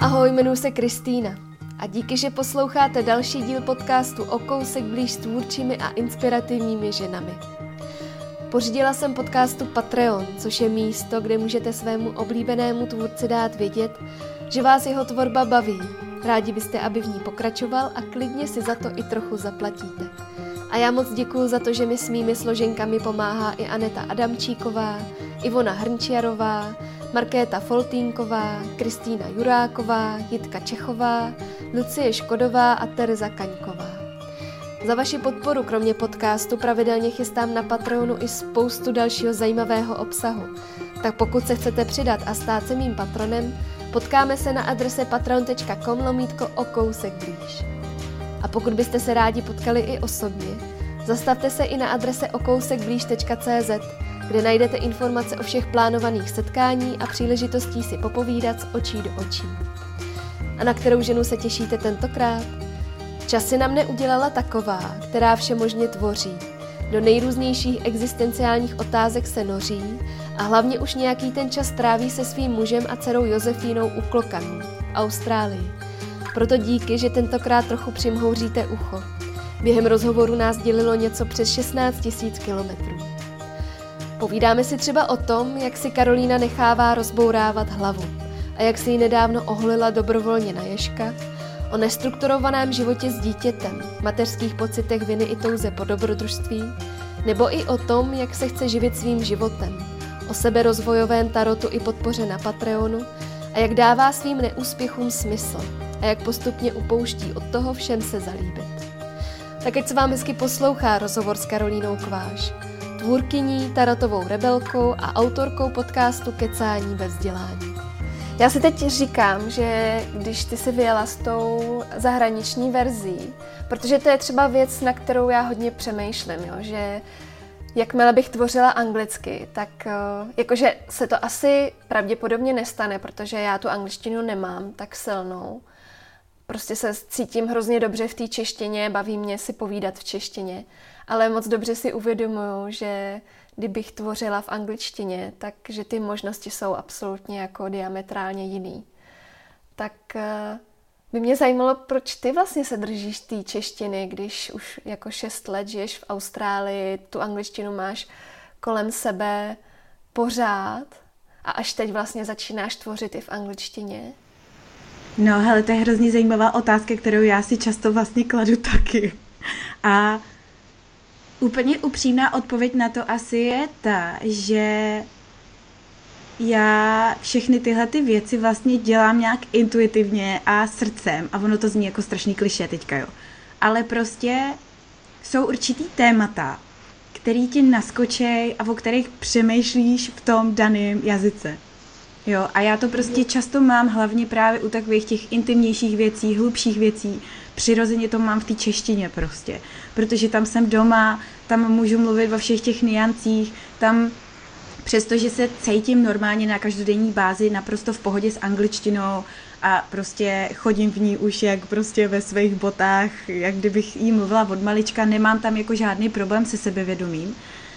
Ahoj, jmenuji se Kristýna a díky, že posloucháte další díl podcastu o kousek blíž s tvůrčími a inspirativními ženami. Pořídila jsem podcastu Patreon, což je místo, kde můžete svému oblíbenému tvůrci dát vědět, že vás jeho tvorba baví. Rádi byste, aby v ní pokračoval a klidně si za to i trochu zaplatíte. A já moc děkuji za to, že mi s mými složenkami pomáhá i Aneta Adamčíková, Ivona Hrnčiarová, Markéta Foltínková, Kristýna Juráková, Jitka Čechová, Lucie Škodová a Tereza Kaňková. Za vaši podporu kromě podcastu pravidelně chystám na Patreonu i spoustu dalšího zajímavého obsahu. Tak pokud se chcete přidat a stát se mým patronem, potkáme se na adrese patron.com lomítko o kousek blíž. A pokud byste se rádi potkali i osobně, zastavte se i na adrese okousekblíž.cz, kde najdete informace o všech plánovaných setkání a příležitostí si popovídat z očí do očí. A na kterou ženu se těšíte tentokrát? Časy na mne udělala taková, která vše možně tvoří. Do nejrůznějších existenciálních otázek se noří a hlavně už nějaký ten čas tráví se svým mužem a dcerou Josefínou u Klokanů, Austrálii. Proto díky, že tentokrát trochu přimhouříte ucho. Během rozhovoru nás dělilo něco přes 16 000 kilometrů. Povídáme si třeba o tom, jak si Karolína nechává rozbourávat hlavu a jak si ji nedávno oholila dobrovolně na Ježka, o nestrukturovaném životě s dítětem, mateřských pocitech viny i touze po dobrodružství, nebo i o tom, jak se chce živit svým životem, o seberozvojovém tarotu i podpoře na Patreonu a jak dává svým neúspěchům smysl a jak postupně upouští od toho všem se zalíbit. Tak ať se vám hezky poslouchá rozhovor s Karolínou Kváš, tvůrkyní, tarotovou rebelkou a autorkou podcastu Kecání ve vzdělání. Já si teď říkám, že když ty si vyjela s tou zahraniční verzí, protože to je třeba věc, na kterou já hodně přemýšlím, jo, že jakmile bych tvořila anglicky, tak eh, jakože se to asi pravděpodobně nestane, protože já tu angličtinu nemám tak silnou. Prostě se cítím hrozně dobře v té češtině, baví mě si povídat v češtině, ale moc dobře si uvědomuju, že kdybych tvořila v angličtině, takže ty možnosti jsou absolutně jako diametrálně jiný. Tak eh, by mě zajímalo, proč ty vlastně se držíš té češtiny, když už jako šest let žiješ v Austrálii, tu angličtinu máš kolem sebe pořád a až teď vlastně začínáš tvořit i v angličtině? No, hele, to je hrozně zajímavá otázka, kterou já si často vlastně kladu taky. A úplně upřímná odpověď na to asi je ta, že já všechny tyhle ty věci vlastně dělám nějak intuitivně a srdcem a ono to zní jako strašný kliše teďka, jo. Ale prostě jsou určitý témata, který ti naskočej a o kterých přemýšlíš v tom daném jazyce. Jo, a já to prostě často mám hlavně právě u takových těch intimnějších věcí, hlubších věcí. Přirozeně to mám v té češtině prostě, protože tam jsem doma, tam můžu mluvit o všech těch niancích, tam přestože se cítím normálně na každodenní bázi naprosto v pohodě s angličtinou a prostě chodím v ní už jak prostě ve svých botách, jak kdybych jí mluvila od malička, nemám tam jako žádný problém se sebevědomím,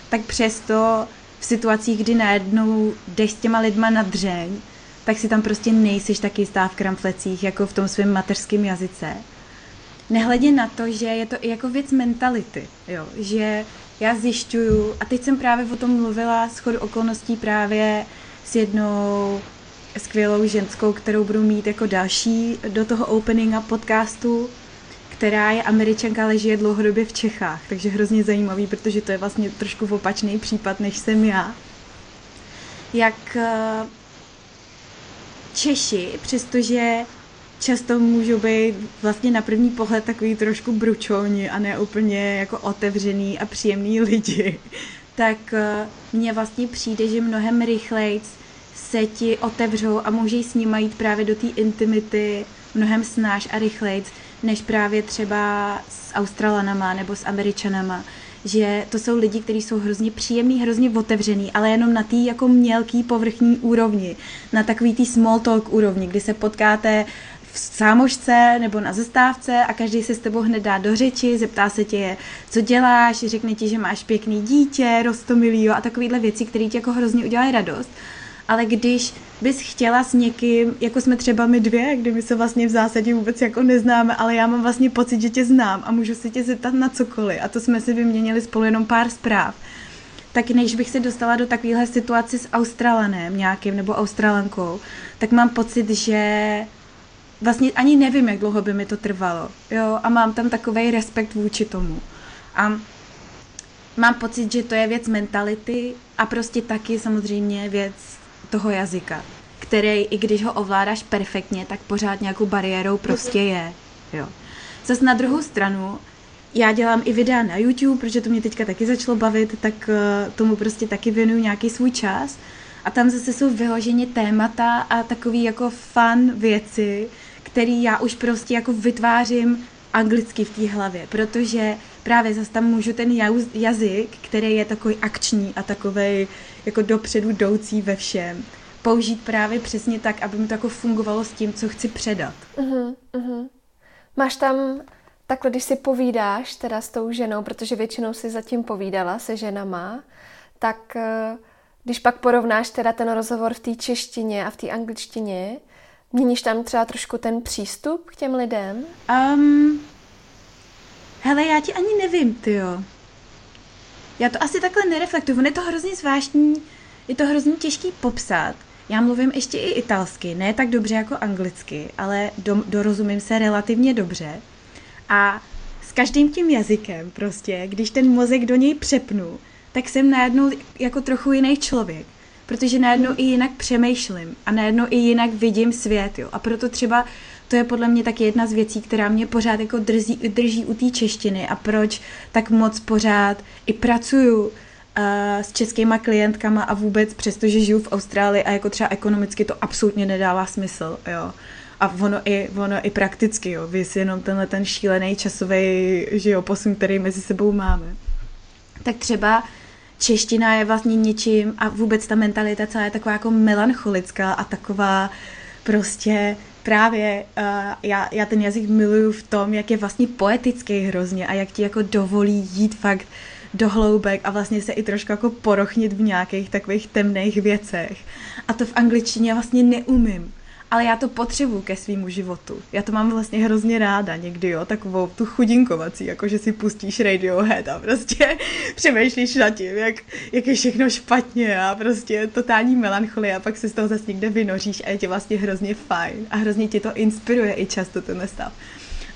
tak přesto v situacích, kdy najednou jdeš s těma lidma na dřeň, tak si tam prostě nejsiš taky jistá v kramflecích, jako v tom svém mateřském jazyce. Nehledě na to, že je to i jako věc mentality, jo, že já zjišťuju, a teď jsem právě o tom mluvila s chodu okolností právě s jednou skvělou ženskou, kterou budu mít jako další do toho openinga podcastu, která je američanka, ale žije dlouhodobě v Čechách, takže hrozně zajímavý, protože to je vlastně trošku opačný případ, než jsem já. Jak eh, Češi, přestože často můžou být vlastně na první pohled takový trošku bručovní a ne úplně jako otevřený a příjemný lidi, tak eh, mně vlastně přijde, že mnohem rychleji se ti otevřou a můžeš s nimi jít právě do té intimity mnohem snáš a rychleji, než právě třeba s Australanama nebo s Američanama, že to jsou lidi, kteří jsou hrozně příjemný, hrozně otevřený, ale jenom na té jako mělký povrchní úrovni, na takový tý small talk úrovni, kdy se potkáte v sámošce nebo na zastávce a každý se s tebou hned dá do řeči, zeptá se tě, co děláš, řekne ti, že máš pěkný dítě, rostomilýho a takovýhle věci, které ti jako hrozně udělají radost. ale když bys chtěla s někým, jako jsme třeba my dvě, kdy my se vlastně v zásadě vůbec jako neznáme, ale já mám vlastně pocit, že tě znám a můžu se tě zeptat na cokoliv a to jsme si vyměnili spolu jenom pár zpráv, tak než bych se dostala do takovéhle situace s Australanem nějakým nebo Australankou, tak mám pocit, že vlastně ani nevím, jak dlouho by mi to trvalo. Jo, a mám tam takový respekt vůči tomu. A mám pocit, že to je věc mentality a prostě taky samozřejmě věc toho jazyka, který, i když ho ovládáš perfektně, tak pořád nějakou bariérou prostě je. Jo. Zas na druhou stranu, já dělám i videa na YouTube, protože to mě teďka taky začalo bavit, tak uh, tomu prostě taky věnuju nějaký svůj čas. A tam zase jsou vyloženě témata a takový jako fun věci, který já už prostě jako vytvářím anglicky v té hlavě, protože právě zase tam můžu ten jazyk, který je takový akční a takový jako dopředu jdoucí ve všem, použít právě přesně tak, aby mi to jako fungovalo s tím, co chci předat. Uh-huh, uh-huh. Máš tam takhle, když si povídáš teda s tou ženou, protože většinou si zatím povídala se ženama, tak eh, když pak porovnáš teda ten rozhovor v té češtině a v té angličtině, měníš tam třeba trošku ten přístup k těm lidem? Um, hele, já ti ani nevím, ty jo. Já to asi takhle nereflektuju. On je to hrozně zvláštní, je to hrozně těžký popsat. Já mluvím ještě i italsky, ne tak dobře jako anglicky, ale do, dorozumím se relativně dobře. A s každým tím jazykem prostě, když ten mozek do něj přepnu, tak jsem najednou jako trochu jiný člověk. Protože najednou i jinak přemýšlím a najednou i jinak vidím svět, jo. A proto třeba to je podle mě taky jedna z věcí, která mě pořád jako drží, drží u té češtiny a proč tak moc pořád i pracuju uh, s českýma klientkama a vůbec přestože žiju v Austrálii a jako třeba ekonomicky to absolutně nedává smysl, jo. A ono i, ono i prakticky, jo, vys jenom tenhle ten šílený časový posun, který mezi sebou máme. Tak třeba čeština je vlastně něčím a vůbec ta mentalita celá je taková jako melancholická a taková prostě právě uh, já, já ten jazyk miluju v tom, jak je vlastně poetický hrozně a jak ti jako dovolí jít fakt do hloubek a vlastně se i trošku jako porochnit v nějakých takových temných věcech. A to v angličtině vlastně neumím ale já to potřebuju ke svýmu životu. Já to mám vlastně hrozně ráda někdy, jo, takovou tu chudinkovací, jako že si pustíš Radiohead a prostě přemýšlíš nad tím, jak, jak je všechno špatně a prostě totální melancholie a pak se z toho zase někde vynoříš a je ti vlastně hrozně fajn a hrozně ti to inspiruje i často ten stav.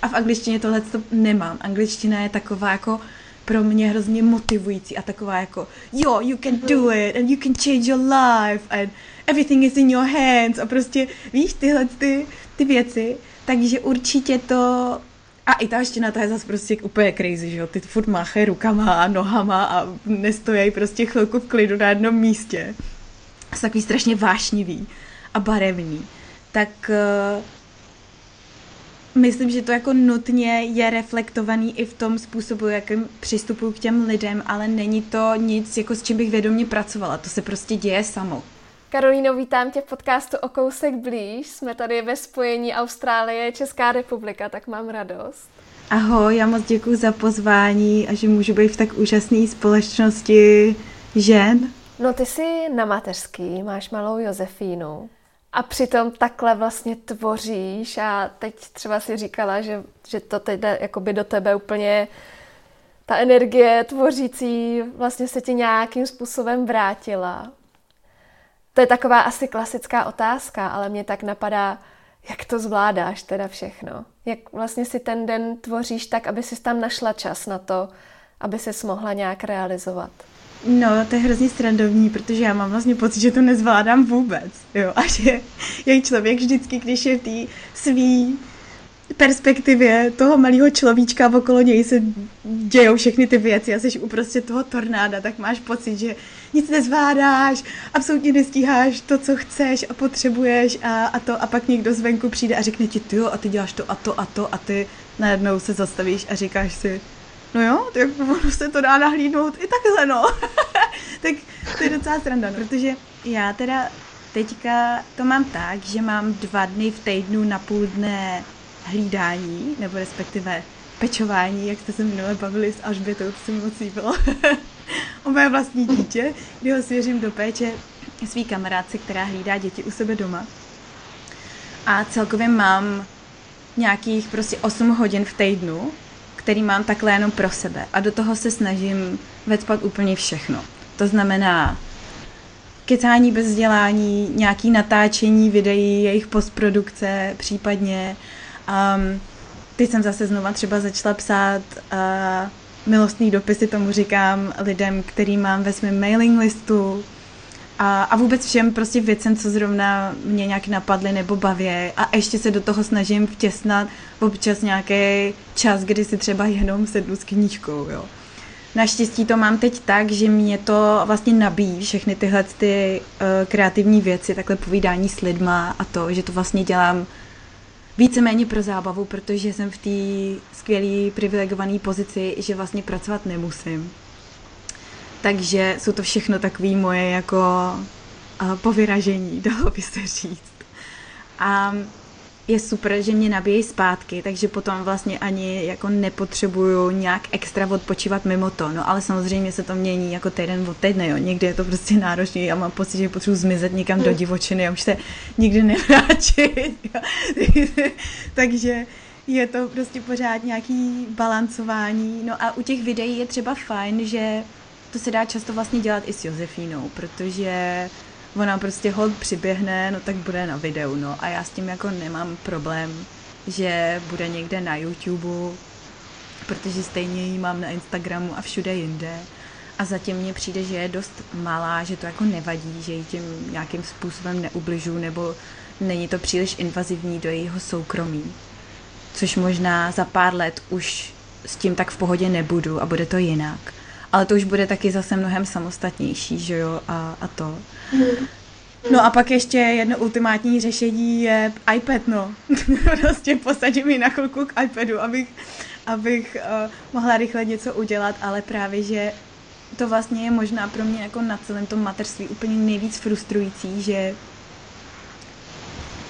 A v angličtině tohle to nemám. Angličtina je taková jako pro mě hrozně motivující a taková jako jo, you can do it and you can change your life and everything is in your hands a prostě víš tyhle ty, ty věci, takže určitě to a italština to je zase prostě úplně crazy, že jo, ty furt máchají rukama a nohama a nestojí prostě chvilku v klidu na jednom místě. Jsou takový strašně vášnivý a barevný. Tak uh, myslím, že to jako nutně je reflektovaný i v tom způsobu, jakým přistupuju k těm lidem, ale není to nic, jako s čím bych vědomě pracovala. To se prostě děje samo. Karolíno, vítám tě v podcastu O kousek blíž. Jsme tady ve spojení Austrálie, Česká republika, tak mám radost. Ahoj, já moc děkuji za pozvání a že můžu být v tak úžasné společnosti žen. No ty jsi na mateřský, máš malou Josefínu a přitom takhle vlastně tvoříš a teď třeba si říkala, že, že to teď jde jakoby do tebe úplně ta energie tvořící vlastně se ti nějakým způsobem vrátila. To je taková asi klasická otázka, ale mě tak napadá, jak to zvládáš teda všechno. Jak vlastně si ten den tvoříš tak, aby si tam našla čas na to, aby se mohla nějak realizovat. No, to je hrozně srandovní, protože já mám vlastně pocit, že to nezvládám vůbec, jo, a že jak člověk vždycky, když je v té svý perspektivě toho malého človíčka okolo něj se dějou všechny ty věci a jsi uprostřed toho tornáda, tak máš pocit, že nic nezvládáš, absolutně nestíháš to, co chceš a potřebuješ a, a to a pak někdo zvenku přijde a řekne ti, ty jo, a ty děláš to a to a to a ty najednou se zastavíš a říkáš si, no jo, tak ono se to dá nahlídnout i takhle, no. tak to je docela sranda, protože já teda teďka to mám tak, že mám dva dny v týdnu na půl dne hlídání, nebo respektive pečování, jak jste se minule bavili s Alžbětou, to se mi moc líbilo, o mé vlastní dítě, kdy ho svěřím do péče svý kamarádce, která hlídá děti u sebe doma. A celkově mám nějakých prostě 8 hodin v týdnu, který mám takhle jenom pro sebe. A do toho se snažím vecpat úplně všechno. To znamená kecání bez vzdělání, nějaký natáčení videí, jejich postprodukce případně. Um, teď jsem zase znova třeba začala psát uh, milostný dopisy, tomu říkám, lidem, který mám ve svém mailing listu, a, a vůbec všem prostě věcem, co zrovna mě nějak napadly nebo baví. A ještě se do toho snažím vtěsnat občas nějaký čas, kdy si třeba jenom sednu s knížkou, jo. Naštěstí to mám teď tak, že mě to vlastně nabíjí všechny tyhle ty uh, kreativní věci, takhle povídání s lidma a to, že to vlastně dělám víceméně pro zábavu, protože jsem v té skvělé privilegované pozici, že vlastně pracovat nemusím. Takže jsou to všechno takové moje jako uh, povyražení, dalo by se říct. A je super, že mě nabíjí zpátky, takže potom vlastně ani jako nepotřebuju nějak extra odpočívat mimo to. No ale samozřejmě se to mění jako týden od týdne, jo. Někdy je to prostě náročné a mám pocit, že potřebuji zmizet někam do divočiny a už se nikdy nevrátit. takže je to prostě pořád nějaký balancování. No a u těch videí je třeba fajn, že to se dá často vlastně dělat i s Josefínou, protože ona prostě hod přiběhne, no tak bude na videu, no a já s tím jako nemám problém, že bude někde na YouTube, protože stejně ji mám na Instagramu a všude jinde. A zatím mně přijde, že je dost malá, že to jako nevadí, že ji tím nějakým způsobem neubližu, nebo není to příliš invazivní do jejího soukromí. Což možná za pár let už s tím tak v pohodě nebudu a bude to jinak ale to už bude taky zase mnohem samostatnější, že jo, a, a to. No a pak ještě jedno ultimátní řešení je iPad, no. prostě posadím mi na chvilku k iPadu, abych, abych uh, mohla rychle něco udělat, ale právě, že to vlastně je možná pro mě jako na celém tom mateřství úplně nejvíc frustrující, že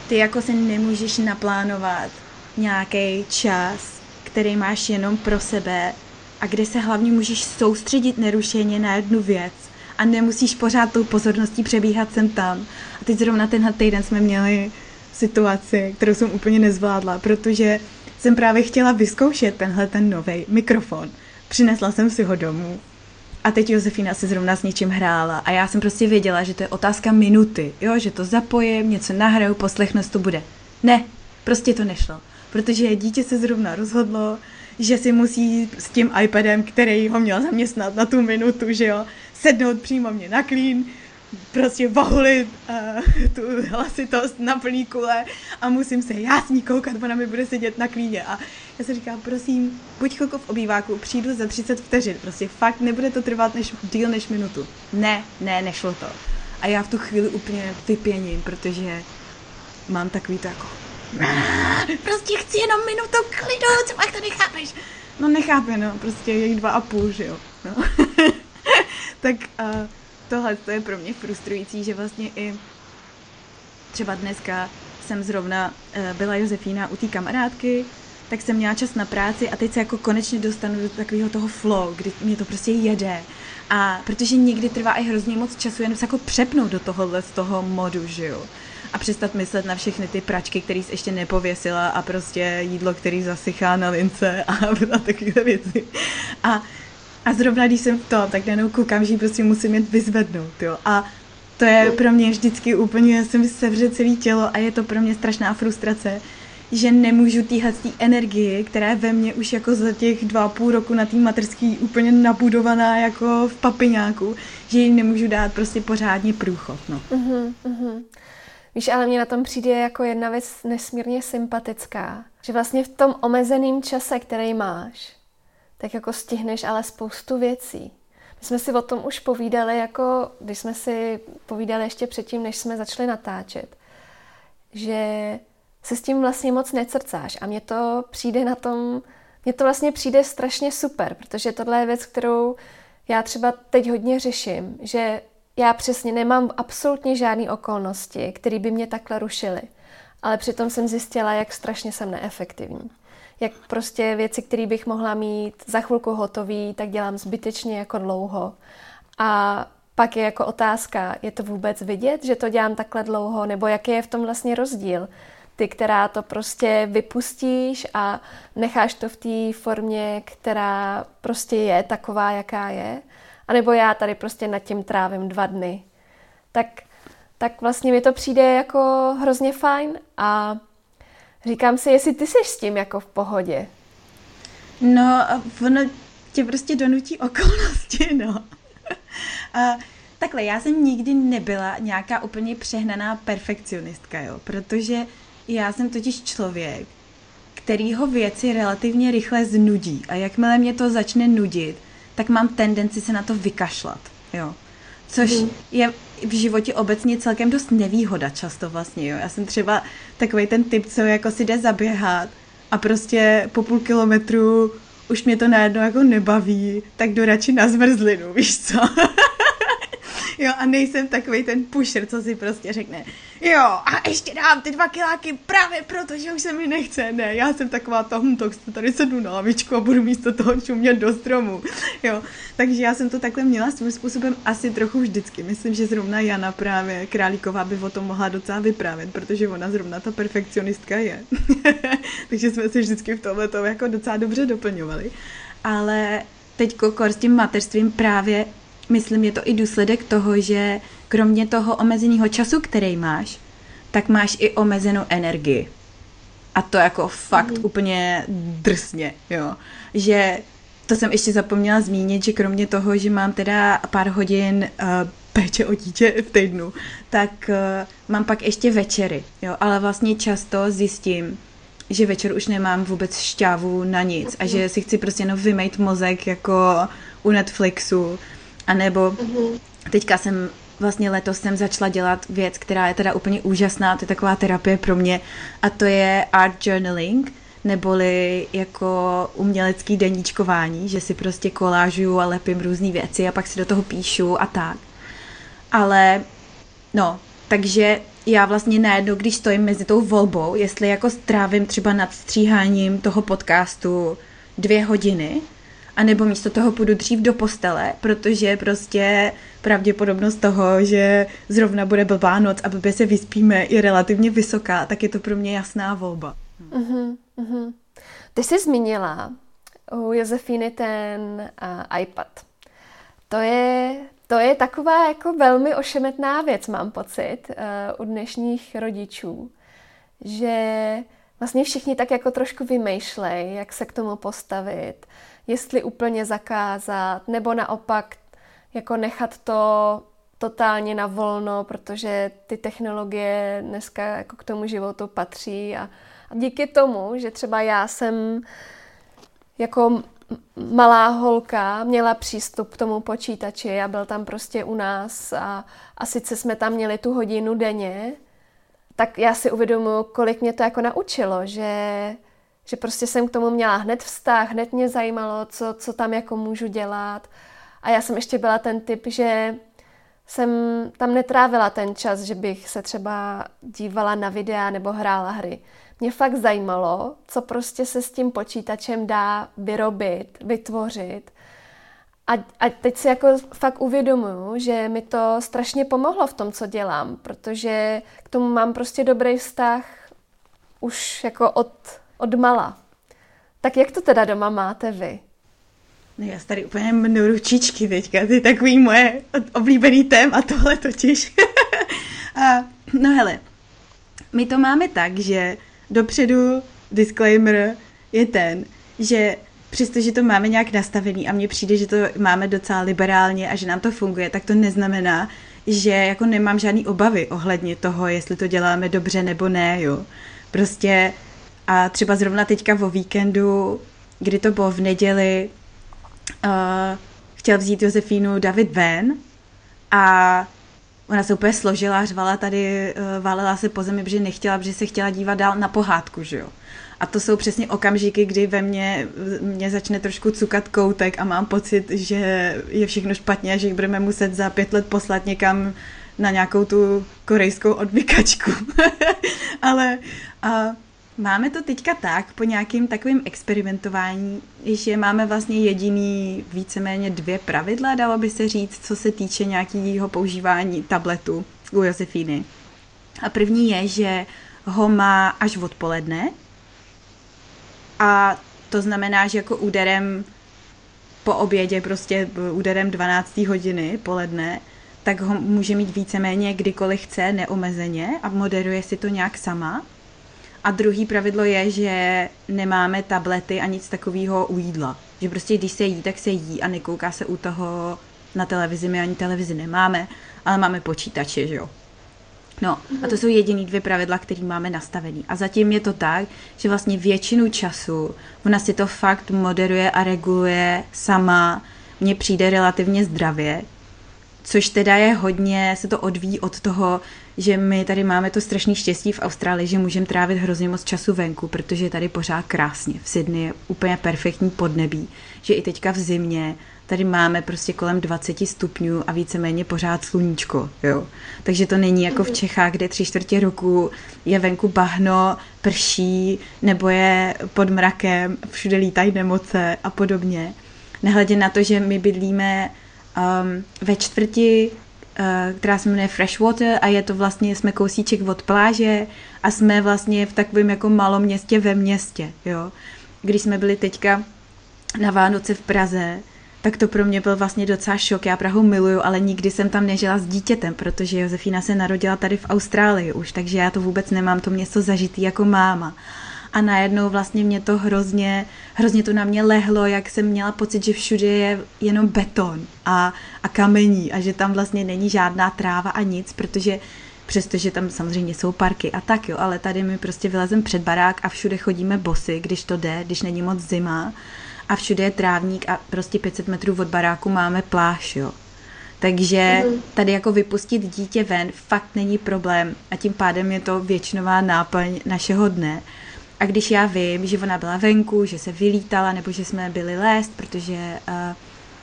ty jako se nemůžeš naplánovat nějaký čas, který máš jenom pro sebe a kde se hlavně můžeš soustředit nerušeně na jednu věc a nemusíš pořád tou pozorností přebíhat sem tam. A teď zrovna tenhle týden jsme měli situaci, kterou jsem úplně nezvládla, protože jsem právě chtěla vyzkoušet tenhle ten nový mikrofon. Přinesla jsem si ho domů a teď Josefína se zrovna s něčím hrála a já jsem prostě věděla, že to je otázka minuty, jo, že to zapojím, něco nahraju, poslechnu, to bude. Ne, prostě to nešlo, protože dítě se zrovna rozhodlo, že si musí s tím iPadem, který ho měl zaměstnat na tu minutu, že jo, sednout přímo mě na klín, prostě vahulit uh, tu hlasitost na plný kule a musím se ní koukat, ona mi bude sedět na klíně a já se říkám, prosím, buď chvilku v obýváku, přijdu za 30 vteřin, prostě fakt nebude to trvat než, díl než minutu. Ne, ne, nešlo to. A já v tu chvíli úplně vypěním, protože mám takový to jako prostě chci jenom minutu klidu, co pak to nechápeš? No nechápe, no, prostě je dva a půl, že jo. No. Tak uh, tohle to je pro mě frustrující, že vlastně i třeba dneska jsem zrovna uh, byla Josefína u té kamarádky, tak jsem měla čas na práci a teď se jako konečně dostanu do takového toho flow, kdy mě to prostě jede. A protože někdy trvá i hrozně moc času jenom se jako přepnout do tohohle z toho modu, že jo a přestat myslet na všechny ty pračky, které jsi ještě nepověsila a prostě jídlo, který zasychá na lince a, a takové věci. A, a zrovna když jsem v tom, tak najednou koukám, že prostě musím jet vyzvednout, jo. A to je pro mě vždycky úplně, já se mi sevře celé tělo a je to pro mě strašná frustrace, že nemůžu týhat té energii, která je ve mně už jako za těch dva a půl roku na té materský úplně nabudovaná jako v papiňáku, že ji nemůžu dát prostě pořádně průchod, no. Uh-huh, uh-huh. Víš, ale mě na tom přijde jako jedna věc nesmírně sympatická, že vlastně v tom omezeném čase, který máš, tak jako stihneš ale spoustu věcí. My jsme si o tom už povídali, jako když jsme si povídali ještě předtím, než jsme začali natáčet, že se s tím vlastně moc necrcáš a mně to přijde na tom, mně to vlastně přijde strašně super, protože tohle je věc, kterou já třeba teď hodně řeším, že já přesně nemám absolutně žádné okolnosti, které by mě takhle rušily. Ale přitom jsem zjistila, jak strašně jsem neefektivní. Jak prostě věci, které bych mohla mít za chvilku hotový, tak dělám zbytečně jako dlouho. A pak je jako otázka, je to vůbec vidět, že to dělám takhle dlouho, nebo jaký je v tom vlastně rozdíl? Ty, která to prostě vypustíš a necháš to v té formě, která prostě je taková, jaká je, anebo já tady prostě nad tím trávím dva dny. Tak, tak vlastně mi to přijde jako hrozně fajn a říkám si, jestli ty jsi s tím jako v pohodě. No, ono tě prostě donutí okolnosti, no. A takhle, já jsem nikdy nebyla nějaká úplně přehnaná perfekcionistka, jo, protože já jsem totiž člověk, kterýho věci relativně rychle znudí a jakmile mě to začne nudit, tak mám tendenci se na to vykašlat, jo. Což mm. je v životě obecně celkem dost nevýhoda často vlastně, jo. Já jsem třeba takový ten typ, co jako si jde zaběhat a prostě po půl kilometru už mě to najednou jako nebaví, tak jdu radši na zmrzlinu, víš co? jo, a nejsem takový ten pusher, co si prostě řekne, jo, a ještě dám ty dva kiláky právě proto, že už se mi nechce. Ne, já jsem taková to, hm, tady sednu na lavičku a budu místo toho čumět do stromu. Jo, takže já jsem to takhle měla svým způsobem asi trochu vždycky. Myslím, že zrovna Jana právě Králíková by o tom mohla docela vyprávět, protože ona zrovna ta perfekcionistka je. takže jsme se vždycky v tomhle to jako docela dobře doplňovali. Ale teď s tím mateřstvím právě myslím, je to i důsledek toho, že kromě toho omezeného času, který máš, tak máš i omezenou energii. A to jako fakt mm. úplně drsně, jo. Že to jsem ještě zapomněla zmínit, že kromě toho, že mám teda pár hodin uh, péče o dítě v týdnu, tak uh, mám pak ještě večery, jo. Ale vlastně často zjistím, že večer už nemám vůbec šťávu na nic a že si chci prostě jenom vymejt mozek jako u Netflixu a nebo mm-hmm. teďka jsem vlastně letos jsem začala dělat věc, která je teda úplně úžasná, to je taková terapie pro mě a to je art journaling, neboli jako umělecký deníčkování, že si prostě kolážuju a lepím různé věci a pak si do toho píšu a tak. Ale no, takže já vlastně najednou, když stojím mezi tou volbou, jestli jako strávím třeba nad stříháním toho podcastu dvě hodiny, a nebo místo toho půjdu dřív do postele, protože prostě pravděpodobnost toho, že zrovna bude blbá noc a blbě se vyspíme, je relativně vysoká, tak je to pro mě jasná volba. Uh-huh, uh-huh. Ty jsi zmínila u Josefíny ten uh, iPad. To je, to je taková jako velmi ošemetná věc, mám pocit, uh, u dnešních rodičů, že vlastně všichni tak jako trošku vymýšlej, jak se k tomu postavit jestli úplně zakázat, nebo naopak jako nechat to totálně na volno, protože ty technologie dneska jako k tomu životu patří a, a díky tomu, že třeba já jsem jako malá holka měla přístup k tomu počítači a byl tam prostě u nás a, a sice jsme tam měli tu hodinu denně, tak já si uvědomuji, kolik mě to jako naučilo, že že prostě jsem k tomu měla hned vztah, hned mě zajímalo, co, co tam jako můžu dělat. A já jsem ještě byla ten typ, že jsem tam netrávila ten čas, že bych se třeba dívala na videa nebo hrála hry. Mě fakt zajímalo, co prostě se s tím počítačem dá vyrobit, vytvořit. A, a teď si jako fakt uvědomuju, že mi to strašně pomohlo v tom, co dělám, protože k tomu mám prostě dobrý vztah už jako od od mala. Tak jak to teda doma máte vy? No já tady úplně mnu ručičky teďka, to je takový moje oblíbený téma tohle totiž. a, no hele, my to máme tak, že dopředu disclaimer je ten, že přestože to máme nějak nastavený a mně přijde, že to máme docela liberálně a že nám to funguje, tak to neznamená, že jako nemám žádný obavy ohledně toho, jestli to děláme dobře nebo ne, jo. Prostě a třeba zrovna teďka o víkendu, kdy to bylo v neděli, uh, chtěl vzít Josefínu David ven a ona se úplně složila, řvala tady, uh, válela se po zemi, protože nechtěla, protože se chtěla dívat dál na pohádku, že jo. A to jsou přesně okamžiky, kdy ve mně, mě začne trošku cukat koutek a mám pocit, že je všechno špatně, že jich budeme muset za pět let poslat někam na nějakou tu korejskou odvykačku. Ale a Máme to teďka tak, po nějakým takovým experimentování, že máme vlastně jediný víceméně dvě pravidla, dalo by se říct, co se týče nějakého používání tabletu u Josefíny. A první je, že ho má až odpoledne a to znamená, že jako úderem po obědě, prostě úderem 12. hodiny poledne, tak ho může mít víceméně kdykoliv chce, neomezeně a moderuje si to nějak sama. A druhý pravidlo je, že nemáme tablety a nic takového u jídla. Že prostě když se jí, tak se jí a nekouká se u toho na televizi. My ani televizi nemáme, ale máme počítače, že jo. No a to jsou jediný dvě pravidla, které máme nastavený. A zatím je to tak, že vlastně většinu času ona si to fakt moderuje a reguluje sama. Mně přijde relativně zdravě, což teda je hodně, se to odvíjí od toho, že my tady máme to strašný štěstí v Austrálii, že můžeme trávit hrozně moc času venku, protože je tady pořád krásně. V Sydney je úplně perfektní podnebí, že i teďka v zimě tady máme prostě kolem 20 stupňů a víceméně pořád sluníčko, jo. Takže to není jako v Čechách, kde tři čtvrtě roku je venku bahno, prší, nebo je pod mrakem, všude lítají nemoce a podobně. Nehledě na to, že my bydlíme um, ve čtvrti, která se jmenuje Freshwater a je to vlastně, jsme kousíček od pláže a jsme vlastně v takovém jako malom městě ve městě, jo. Když jsme byli teďka na Vánoce v Praze, tak to pro mě byl vlastně docela šok. Já Prahu miluju, ale nikdy jsem tam nežila s dítětem, protože Josefína se narodila tady v Austrálii už, takže já to vůbec nemám to město zažitý jako máma. A najednou vlastně mě to hrozně, hrozně to na mě lehlo, jak jsem měla pocit, že všude je jenom beton a, a kamení a že tam vlastně není žádná tráva a nic, protože přestože tam samozřejmě jsou parky a tak jo, ale tady my prostě vylezem před barák a všude chodíme bosy, když to jde, když není moc zima a všude je trávník a prostě 500 metrů od baráku máme pláž, jo. Takže mhm. tady jako vypustit dítě ven fakt není problém a tím pádem je to většinová náplň našeho dne. A když já vím, že ona byla venku, že se vylítala, nebo že jsme byli lézt, protože uh,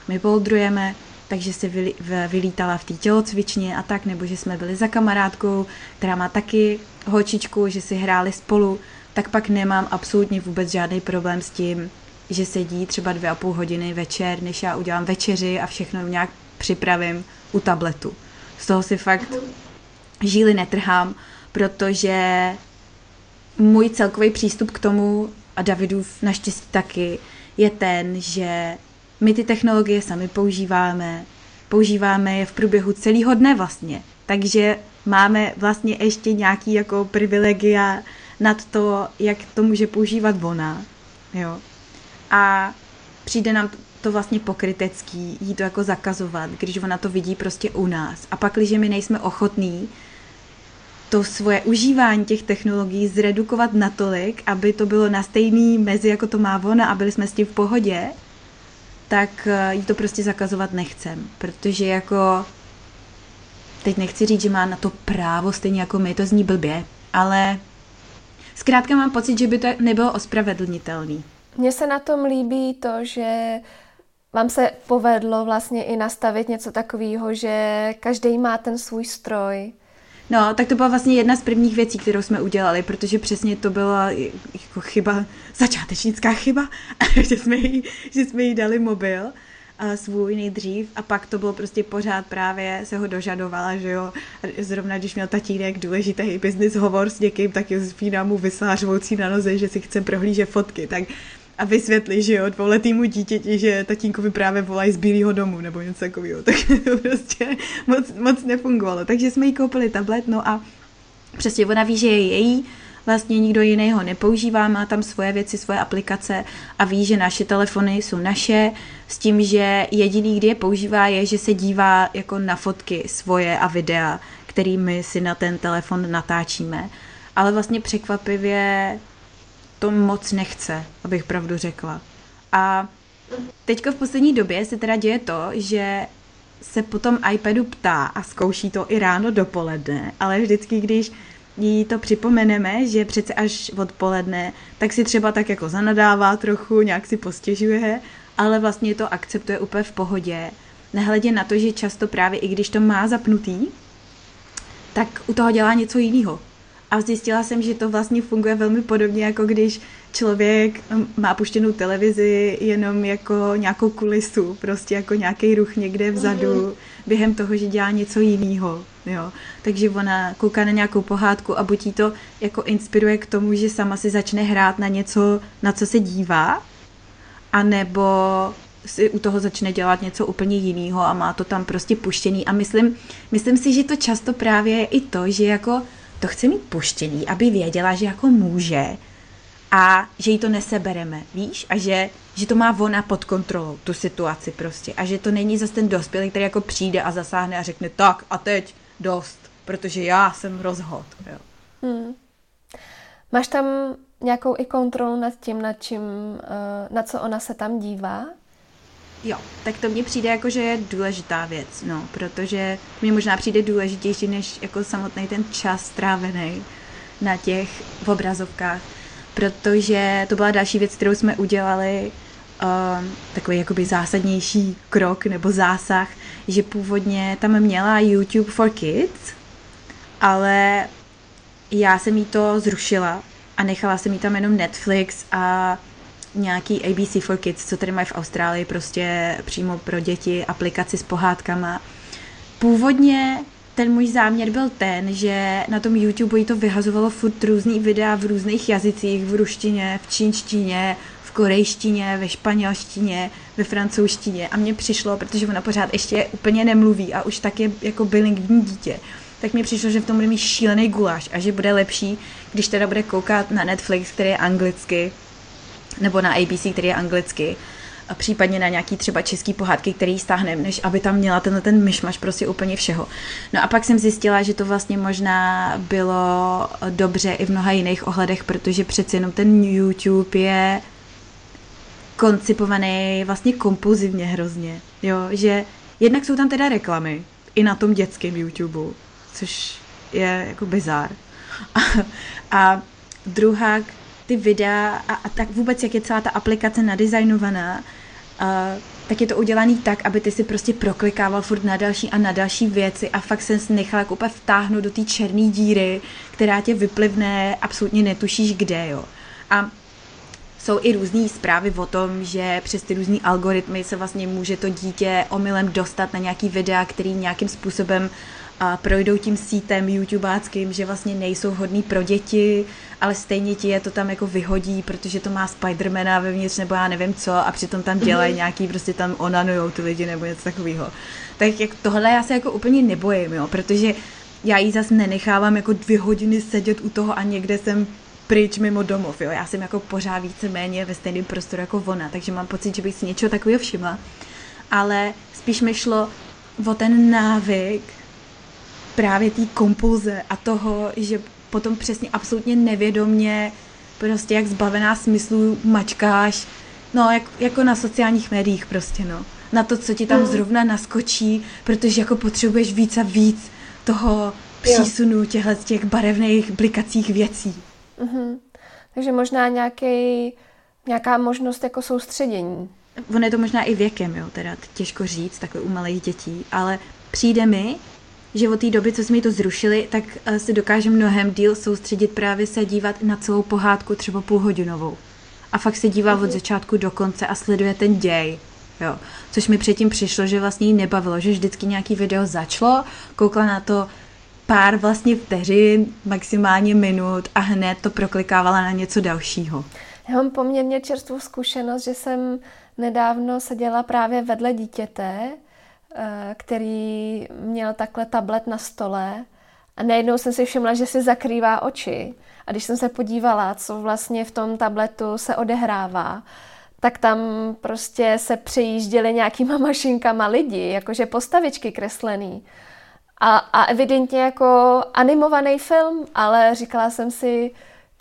my poldrujeme, takže se vyli, v, vylítala v té tělocvičně a tak, nebo že jsme byli za kamarádkou, která má taky holčičku, že si hráli spolu, tak pak nemám absolutně vůbec žádný problém s tím, že sedí třeba dvě a půl hodiny večer, než já udělám večeři a všechno nějak připravím u tabletu. Z toho si fakt žíly netrhám, protože můj celkový přístup k tomu, a Davidův naštěstí taky, je ten, že my ty technologie sami používáme, používáme je v průběhu celého dne vlastně. Takže máme vlastně ještě nějaký jako privilegia nad to, jak to může používat ona. Jo a přijde nám to vlastně pokrytecký jí to jako zakazovat, když ona to vidí prostě u nás. A pak, když my nejsme ochotní to svoje užívání těch technologií zredukovat natolik, aby to bylo na stejný mezi, jako to má ona a byli jsme s tím v pohodě, tak eh, jí to prostě zakazovat nechcem, protože jako teď nechci říct, že má na to právo stejně jako my, to zní blbě, ale zkrátka mám pocit, že by to nebylo ospravedlnitelný. Mně se na tom líbí to, že vám se povedlo vlastně i nastavit něco takového, že každý má ten svůj stroj. No, tak to byla vlastně jedna z prvních věcí, kterou jsme udělali, protože přesně to byla jako chyba, začátečnická chyba, že jsme jí, že jsme jí dali mobil a svůj nejdřív a pak to bylo prostě pořád právě se ho dožadovala, že jo. Zrovna když měl tatínek důležitý business hovor s někým, tak Josefína mu vyslala řvoucí na noze, že si chce prohlížet fotky, tak a vysvětli, že jo, dvouletýmu dítěti, že tatínkovi právě volají z Bílého domu nebo něco takového. Tak to prostě moc, moc nefungovalo. Takže jsme jí koupili tablet, no a přesně ona ví, že je její, vlastně nikdo jiný ho nepoužívá, má tam svoje věci, svoje aplikace a ví, že naše telefony jsou naše, s tím, že jediný, kdy je používá, je, že se dívá jako na fotky svoje a videa, kterými si na ten telefon natáčíme. Ale vlastně překvapivě to moc nechce, abych pravdu řekla. A teďka v poslední době se teda děje to, že se potom iPadu ptá a zkouší to i ráno dopoledne, ale vždycky, když jí to připomeneme, že přece až odpoledne, tak si třeba tak jako zanadává trochu, nějak si postěžuje, ale vlastně to akceptuje úplně v pohodě. Nehledě na to, že často právě i když to má zapnutý, tak u toho dělá něco jiného A zjistila jsem, že to vlastně funguje velmi podobně, jako když člověk má puštěnou televizi jenom jako nějakou kulisu, prostě jako nějaký ruch někde vzadu, mm-hmm. během toho, že dělá něco jiného. Jo. Takže ona kouká na nějakou pohádku a buď to jako inspiruje k tomu, že sama si začne hrát na něco, na co se dívá, anebo si u toho začne dělat něco úplně jiného a má to tam prostě puštěný. A myslím, myslím si, že to často právě je i to, že jako to chce mít puštěný, aby věděla, že jako může a že jí to nesebereme, víš? A že, že to má ona pod kontrolou, tu situaci prostě. A že to není zase ten dospělý, který jako přijde a zasáhne a řekne tak a teď dost, protože já jsem rozhod. Jo. Hmm. Máš tam nějakou i kontrolu nad tím, nad čím, eh, na co ona se tam dívá? Jo, tak to mně přijde jako, že je důležitá věc, no, protože mi možná přijde důležitější než jako samotný ten čas strávený na těch obrazovkách, protože to byla další věc, kterou jsme udělali, um, takový jakoby zásadnější krok nebo zásah, že původně tam měla YouTube for Kids, ale já jsem jí to zrušila a nechala jsem jí tam jenom Netflix a nějaký ABC for Kids, co tady mají v Austrálii, prostě přímo pro děti, aplikaci s pohádkama. Původně ten můj záměr byl ten, že na tom YouTube jí to vyhazovalo furt různý videa v různých jazycích, v ruštině, v čínštině, v korejštině, ve španělštině, ve francouzštině a mně přišlo, protože ona pořád ještě úplně nemluví a už tak je jako bilingvní dítě, tak mi přišlo, že v tom bude mít šílený guláš a že bude lepší, když teda bude koukat na Netflix, který je anglicky, nebo na ABC, který je anglicky, a případně na nějaký třeba český pohádky, který stáhnem, než aby tam měla tenhle ten myšmaš prostě úplně všeho. No a pak jsem zjistila, že to vlastně možná bylo dobře i v mnoha jiných ohledech, protože přeci jenom ten YouTube je koncipovaný vlastně kompulzivně hrozně, jo, že jednak jsou tam teda reklamy, i na tom dětském YouTube, což je jako bizár. A, a druhá, ty videa a, a tak vůbec, jak je celá ta aplikace nadizajnovaná, a, tak je to udělaný tak, aby ty si prostě proklikával furt na další a na další věci a fakt jsem nechala jako úplně vtáhnout do té černé díry, která tě vyplivne, absolutně netušíš kde, jo. A jsou i různé zprávy o tom, že přes ty různé algoritmy se vlastně může to dítě omylem dostat na nějaký videa, který nějakým způsobem a projdou tím sítem YouTubeáckým, že vlastně nejsou hodný pro děti, ale stejně ti je to tam jako vyhodí, protože to má Spidermana vevnitř nebo já nevím co a přitom tam dělají mm-hmm. nějaký, prostě tam onanujou ty lidi nebo něco takového. Tak jak tohle já se jako úplně nebojím, jo, protože já jí zase nenechávám jako dvě hodiny sedět u toho a někde jsem pryč mimo domov, jo. Já jsem jako pořád více-méně ve stejném prostoru jako ona, takže mám pocit, že bych si něčeho takového všimla. Ale spíš mi šlo o ten návyk právě té kompulze a toho, že potom přesně absolutně nevědomně prostě jak zbavená smyslu mačkáš, no jak, jako na sociálních médiích prostě no. Na to, co ti tam mm. zrovna naskočí, protože jako potřebuješ víc a víc toho přísunu těchto těch barevných blikacích věcí. Mm-hmm. Takže možná nějaký, nějaká možnost jako soustředění. Ono je to možná i věkem, jo, teda těžko říct, takhle u malých dětí, ale přijde mi, že od té doby, co jsme to zrušili, tak eh, se dokáže mnohem díl soustředit právě se dívat na celou pohádku třeba půlhodinovou. A fakt se dívá od mhm. začátku do konce a sleduje ten děj. Jo. Což mi předtím přišlo, že vlastně jí nebavilo, že vždycky nějaký video začalo, koukla na to pár vlastně vteřin, maximálně minut a hned to proklikávala na něco dalšího. Já mám poměrně čerstvou zkušenost, že jsem nedávno seděla právě vedle dítěte, který měl takhle tablet na stole a najednou jsem si všimla, že si zakrývá oči. A když jsem se podívala, co vlastně v tom tabletu se odehrává, tak tam prostě se přejížděli nějakýma mašinkama lidi, jakože postavičky kreslený. A, a evidentně jako animovaný film, ale říkala jsem si,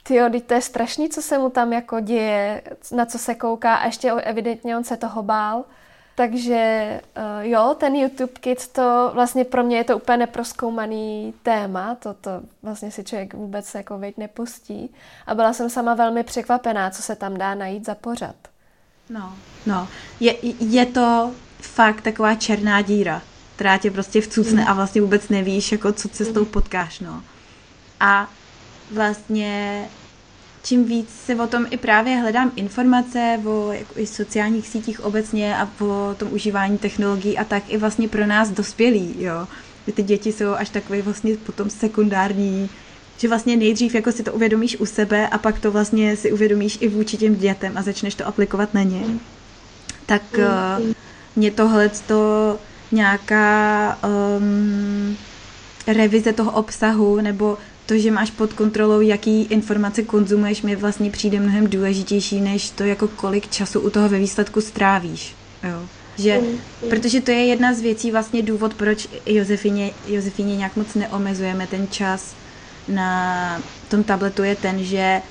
ty to je strašný, co se mu tam jako děje, na co se kouká a ještě evidentně on se toho bál. Takže uh, jo, ten YouTube Kids, to vlastně pro mě je to úplně neproskoumaný téma, to, to vlastně si člověk vůbec jako veď nepustí. A byla jsem sama velmi překvapená, co se tam dá najít za pořad. No, no, je, je to fakt taková černá díra která tě prostě vcucne a vlastně vůbec nevíš, jako co cestou potkáš, no. A vlastně čím víc se o tom i právě hledám informace o jako i sociálních sítích obecně a o tom užívání technologií a tak i vlastně pro nás dospělí, jo. Ty děti jsou až takové vlastně potom sekundární, že vlastně nejdřív jako si to uvědomíš u sebe a pak to vlastně si uvědomíš i vůči těm dětem a začneš to aplikovat na ně. Tak uh, mě tohle to nějaká um, revize toho obsahu nebo to, že máš pod kontrolou, jaký informace konzumuješ, mi vlastně přijde mnohem důležitější, než to, jako kolik času u toho ve výsledku strávíš. Jo. Že, mm, mm. protože to je jedna z věcí, vlastně důvod, proč Josefině, Josefině nějak moc neomezujeme ten čas na tom tabletu je ten, že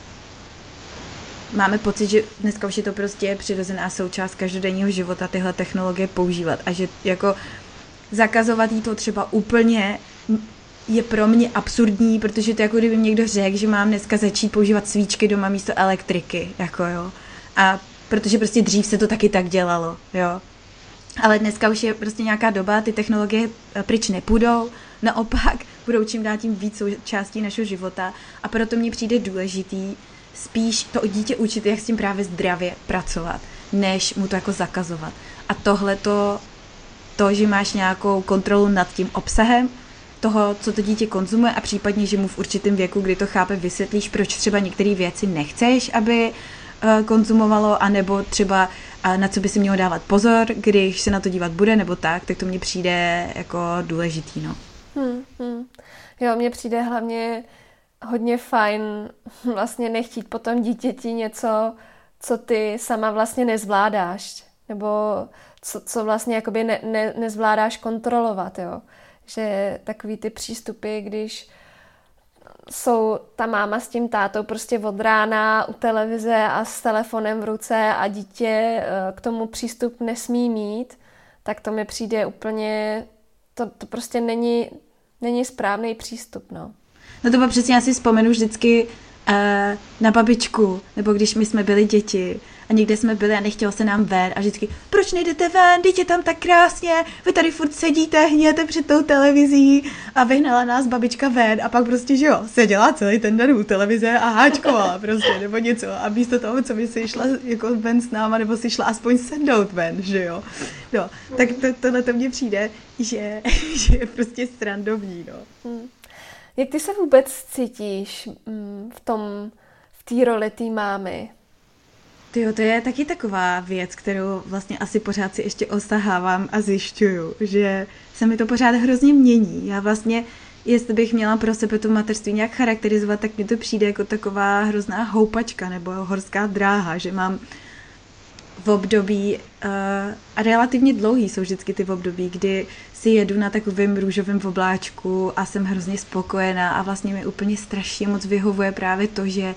máme pocit, že dneska už je to prostě přirozená součást každodenního života tyhle technologie používat a že jako zakazovat jí to třeba úplně je pro mě absurdní, protože to jako kdyby někdo řekl, že mám dneska začít používat svíčky doma místo elektriky, jako jo. A protože prostě dřív se to taky tak dělalo, jo. Ale dneska už je prostě nějaká doba, ty technologie eh, pryč nepůjdou, naopak budou čím dál tím víc součástí našeho života a proto mně přijde důležitý spíš to dítě učit, jak s tím právě zdravě pracovat, než mu to jako zakazovat. A tohle to, to, že máš nějakou kontrolu nad tím obsahem, toho, co to dítě konzumuje a případně, že mu v určitém věku, kdy to chápe, vysvětlíš, proč třeba některé věci nechceš, aby uh, konzumovalo, anebo třeba uh, na co by si mělo dávat pozor, když se na to dívat bude, nebo tak, tak to mně přijde jako důležitý, no. Hmm, hmm. Jo, mně přijde hlavně hodně fajn vlastně nechtít potom dítěti něco, co ty sama vlastně nezvládáš, nebo co, co vlastně jakoby ne, ne, nezvládáš kontrolovat, jo že takový ty přístupy, když jsou ta máma s tím tátou prostě od rána u televize a s telefonem v ruce a dítě eh, k tomu přístup nesmí mít, tak to mi přijde úplně, to, to prostě není, není správný přístup, no. No to bylo přesně, já si vzpomenu vždycky na babičku, nebo když my jsme byli děti, a někde jsme byli a nechtělo se nám ven a vždycky, proč nejdete ven, dítě tam tak krásně, vy tady furt sedíte, hněte před tou televizí a vyhnala nás babička ven a pak prostě, že jo, seděla celý ten den u televize a háčkovala prostě, nebo něco a místo toho, co by si šla jako ven s náma, nebo si šla aspoň sednout ven, že jo. No, tak to, tohle to mně přijde, že, že je prostě srandovní, no. Hmm. Jak ty se vůbec cítíš mm, v tom, v té roli té mámy? Tyjo, to je taky taková věc, kterou vlastně asi pořád si ještě osahávám a zjišťuju, že se mi to pořád hrozně mění. Já vlastně, jestli bych měla pro sebe to mateřství nějak charakterizovat, tak mi to přijde jako taková hrozná houpačka nebo horská dráha, že mám v období, uh, a relativně dlouhý jsou vždycky ty v období, kdy si jedu na takovém růžovém obláčku a jsem hrozně spokojená a vlastně mi úplně strašně moc vyhovuje právě to, že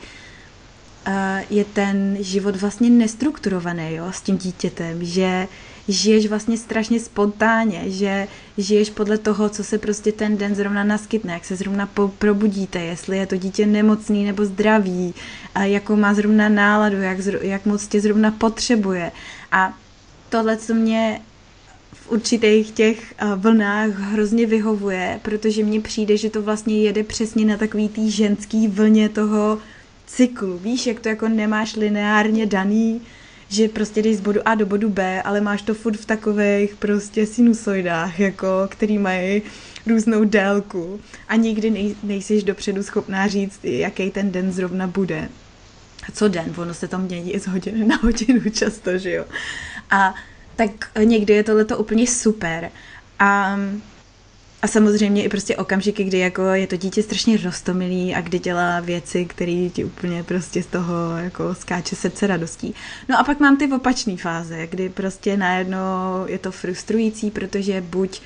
uh, je ten život vlastně nestrukturovaný jo, s tím dítětem, že žiješ vlastně strašně spontánně, že žiješ podle toho, co se prostě ten den zrovna naskytne, jak se zrovna po- probudíte, jestli je to dítě nemocný nebo zdravý, a jakou má zrovna náladu, jak, zro- jak moc tě zrovna potřebuje. A tohle, co mě v určitých těch vlnách hrozně vyhovuje, protože mně přijde, že to vlastně jede přesně na takový tý ženský vlně toho cyklu. Víš, jak to jako nemáš lineárně daný, že prostě jdeš z bodu A do bodu B, ale máš to furt v takových prostě sinusoidách, jako, který mají různou délku a nikdy nej, nejsiš dopředu schopná říct, jaký ten den zrovna bude. A co den? Ono se to mění z hodiny na hodinu často, že jo? A tak někdy je tohleto úplně super. A a samozřejmě i prostě okamžiky, kdy jako je to dítě strašně rostomilý a kdy dělá věci, které ti úplně prostě z toho jako skáče srdce radostí. No a pak mám ty opačné fáze, kdy prostě najednou je to frustrující, protože buď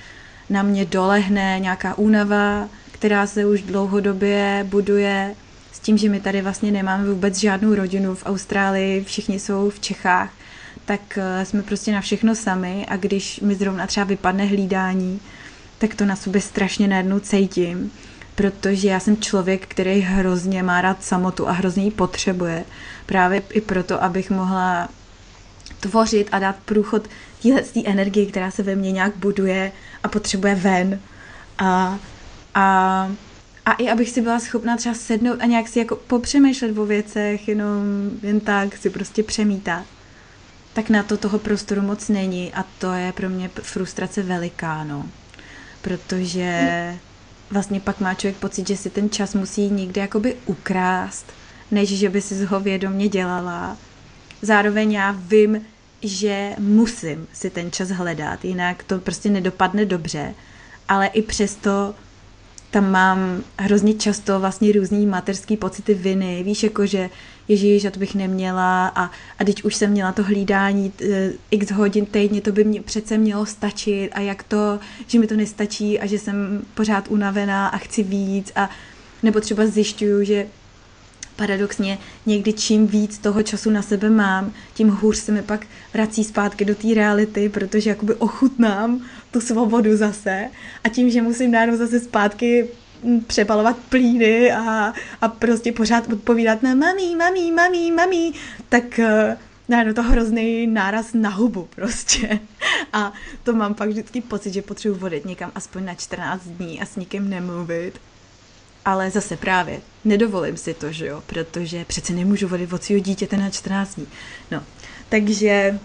na mě dolehne nějaká únava, která se už dlouhodobě buduje s tím, že my tady vlastně nemáme vůbec žádnou rodinu v Austrálii, všichni jsou v Čechách, tak eh, jsme prostě na všechno sami a když mi zrovna třeba vypadne hlídání, tak to na sobě strašně najednou cítím, protože já jsem člověk, který hrozně má rád samotu a hrozně ji potřebuje. Právě i proto, abych mohla tvořit a dát průchod téhle energii, která se ve mně nějak buduje a potřebuje ven. A, a, a i abych si byla schopná třeba sednout a nějak si jako popřemýšlet o věcech, jenom jen tak si prostě přemítat. Tak na to toho prostoru moc není a to je pro mě frustrace veliká, no. Protože vlastně pak má člověk pocit, že si ten čas musí někde jakoby ukrást, než že by si ho vědomě dělala. Zároveň já vím, že musím si ten čas hledat, jinak to prostě nedopadne dobře, ale i přesto tam mám hrozně často vlastně různý mateřský pocity viny, víš, jako že ježíš, a to bych neměla a, a teď už jsem měla to hlídání e, x hodin týdně, to by mě přece mělo stačit a jak to, že mi to nestačí a že jsem pořád unavená a chci víc a nebo třeba zjišťuju, že paradoxně někdy čím víc toho času na sebe mám, tím hůř se mi pak vrací zpátky do té reality, protože jakoby ochutnám tu svobodu zase a tím, že musím najednou zase zpátky přepalovat plíny a, a prostě pořád odpovídat na mami, mami, mami, mami, tak eh, najednou to hrozný náraz na hubu prostě. A to mám pak vždycky pocit, že potřebuji vodit někam aspoň na 14 dní a s nikým nemluvit ale zase právě nedovolím si to, že jo, protože přece nemůžu vodit od svého dítěte na 14 dní. No, takže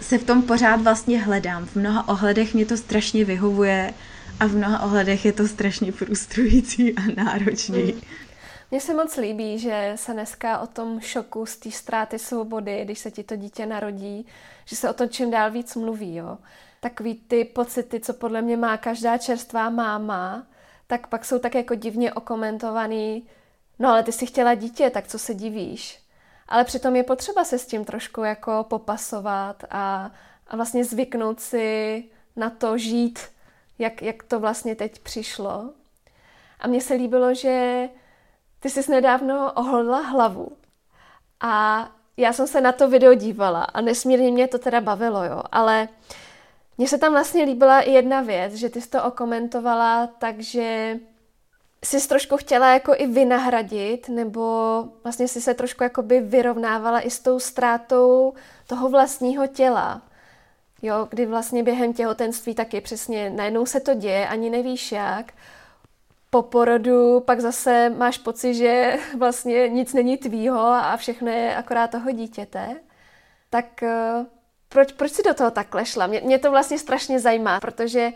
se v tom pořád vlastně hledám. V mnoha ohledech mě to strašně vyhovuje a v mnoha ohledech je to strašně frustrující a náročný. Mm. Mně se moc líbí, že se dneska o tom šoku z té ztráty svobody, když se ti to dítě narodí, že se o tom čím dál víc mluví, jo. Takový ty pocity, co podle mě má každá čerstvá máma, tak pak jsou tak jako divně okomentovaný, no ale ty si chtěla dítě, tak co se divíš? Ale přitom je potřeba se s tím trošku jako popasovat a, a vlastně zvyknout si na to žít, jak, jak to vlastně teď přišlo. A mně se líbilo, že ty jsi nedávno ohlodla hlavu. A já jsem se na to video dívala a nesmírně mě to teda bavilo, jo. Ale mně se tam vlastně líbila i jedna věc, že ty jsi to okomentovala, takže jsi trošku chtěla jako i vynahradit, nebo vlastně jsi se trošku jakoby vyrovnávala i s tou ztrátou toho vlastního těla. Jo, kdy vlastně během těhotenství taky přesně najednou se to děje, ani nevíš jak. Po porodu pak zase máš pocit, že vlastně nic není tvýho a všechno je akorát toho dítěte. Tak eh, proč, proč si do toho takhle šla? Mě, mě to vlastně strašně zajímá, protože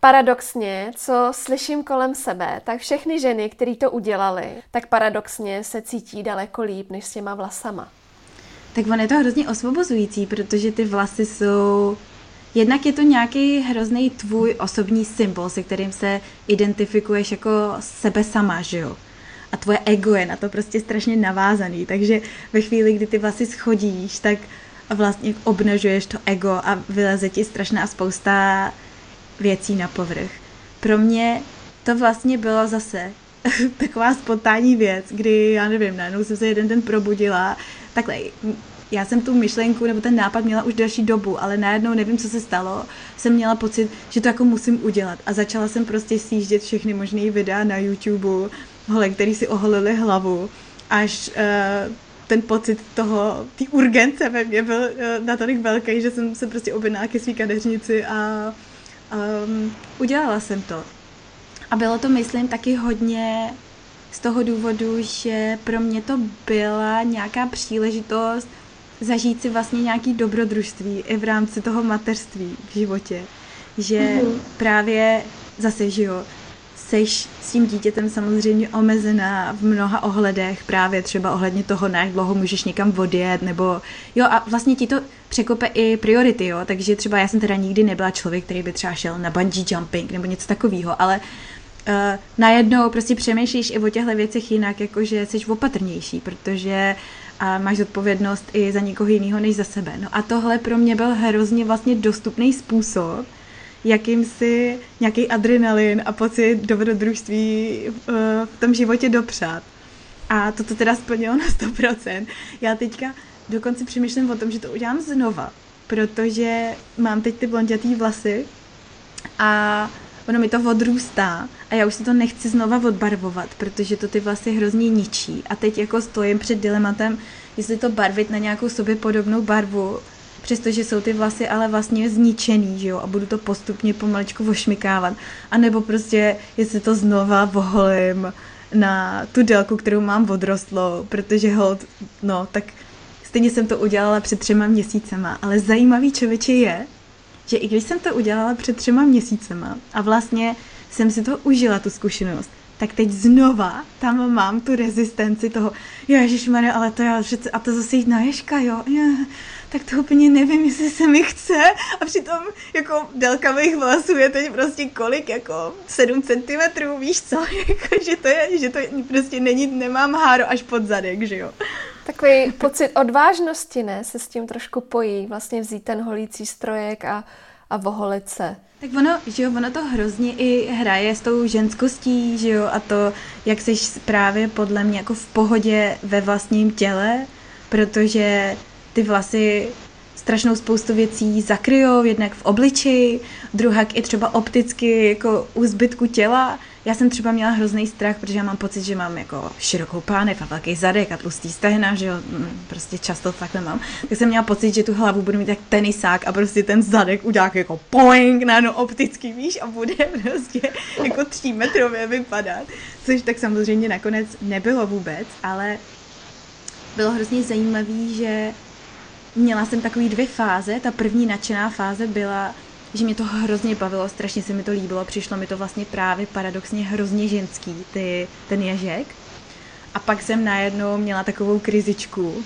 paradoxně, co slyším kolem sebe, tak všechny ženy, které to udělali, tak paradoxně se cítí daleko líp než s těma vlasama. Tak on je to hrozně osvobozující, protože ty vlasy jsou Jednak je to nějaký hrozný tvůj osobní symbol, se kterým se identifikuješ jako sebe sama, že jo? A tvoje ego je na to prostě strašně navázaný, takže ve chvíli, kdy ty vlasy schodíš, tak vlastně obnažuješ to ego a vyleze ti strašná spousta věcí na povrch. Pro mě to vlastně bylo zase taková spontánní věc, kdy, já nevím, najednou jsem se jeden den probudila, takhle, já jsem tu myšlenku nebo ten nápad měla už delší dobu, ale najednou nevím, co se stalo, jsem měla pocit, že to jako musím udělat a začala jsem prostě sjíždět všechny možné videa na YouTube, hole, který si oholili hlavu, až uh, ten pocit toho, ty urgence ve mně byl uh, natolik velký, že jsem se prostě objednala ke svý kadeřnici a um, udělala jsem to. A bylo to, myslím, taky hodně z toho důvodu, že pro mě to byla nějaká příležitost zažít si vlastně nějaký dobrodružství i v rámci toho mateřství v životě. Že mm-hmm. právě zase, že jo, seš s tím dítětem samozřejmě omezená v mnoha ohledech, právě třeba ohledně toho, na jak dlouho můžeš někam odjet, nebo jo a vlastně ti to překope i priority, jo, takže třeba já jsem teda nikdy nebyla člověk, který by třeba šel na bungee jumping nebo něco takového, ale uh, najednou prostě přemýšlíš i o těchto věcech jinak, jakože jsi opatrnější, protože a máš zodpovědnost i za někoho jiného než za sebe. No a tohle pro mě byl hrozně vlastně dostupný způsob, jakýmsi nějaký adrenalin a pocit dobrodružství uh, v tom životě dopřát. A to to teda splnilo na 100%. Já teďka dokonce přemýšlím o tom, že to udělám znova, protože mám teď ty blondětý vlasy a ono mi to odrůstá a já už si to nechci znova odbarvovat, protože to ty vlasy hrozně ničí. A teď jako stojím před dilematem, jestli to barvit na nějakou sobě podobnou barvu, přestože jsou ty vlasy ale vlastně zničený, že jo, a budu to postupně pomaličku vošmikávat, a nebo prostě, jestli to znova voholím na tu délku, kterou mám odrostlo, protože hold, no, tak stejně jsem to udělala před třema měsícema, ale zajímavý člověče je, že i když jsem to udělala před třema měsícema a vlastně jsem si to užila, tu zkušenost, tak teď znova tam mám tu rezistenci toho, ježišmarja, ale to já přece, a to zase jít na ježka, jo, je, tak to úplně nevím, jestli se mi chce. A přitom jako délka mých vlasů je teď prostě kolik, jako 7 cm, víš co, jako, že to je, že to prostě není, nemám háro až pod zadek, že jo. Takový pocit odvážnosti, ne, se s tím trošku pojí, vlastně vzít ten holící strojek a, a voholit se. Tak ono, že jo, ono to hrozně i hraje s tou ženskostí, že jo, a to, jak jsi právě podle mě jako v pohodě ve vlastním těle, protože ty vlasy strašnou spoustu věcí zakryjou, jednak v obličeji, druhak i třeba opticky jako u zbytku těla. Já jsem třeba měla hrozný strach, protože já mám pocit, že mám jako širokou pánev a velký zadek a tlustý stehna, že jo, mm, prostě často takhle mám. Tak jsem měla pocit, že tu hlavu budu mít jak tenisák a prostě ten zadek udělá jako poing, no optický, víš, a bude prostě jako třímetrově vypadat. Což tak samozřejmě nakonec nebylo vůbec, ale bylo hrozně zajímavý, že měla jsem takový dvě fáze. Ta první nadšená fáze byla, že mě to hrozně bavilo, strašně se mi to líbilo, přišlo mi to vlastně právě paradoxně hrozně ženský, ty, ten ježek. A pak jsem najednou měla takovou krizičku,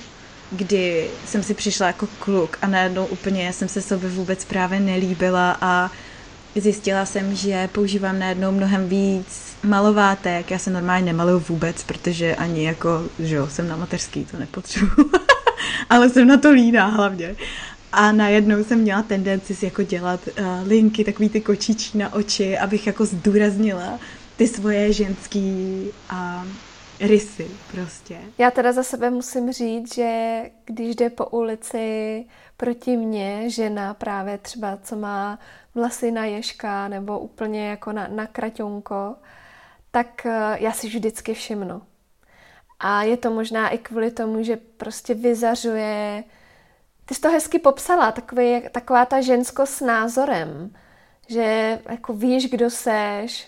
kdy jsem si přišla jako kluk a najednou úplně jsem se sobě vůbec právě nelíbila a zjistila jsem, že používám najednou mnohem víc malovátek. Já se normálně nemaluju vůbec, protože ani jako, že jo, jsem na mateřský, to nepotřebuji. ale jsem na to líná hlavně. A najednou jsem měla tendenci si jako dělat uh, linky, takový ty kočičí na oči, abych jako zdůraznila ty svoje ženský uh, rysy prostě. Já teda za sebe musím říct, že když jde po ulici proti mně žena právě třeba, co má vlasy na ježka nebo úplně jako na, na kraťonko, tak uh, já si vždycky všimnu. A je to možná i kvůli tomu, že prostě vyzařuje, ty jsi to hezky popsala, takový, taková ta žensko s názorem, že jako víš, kdo seš,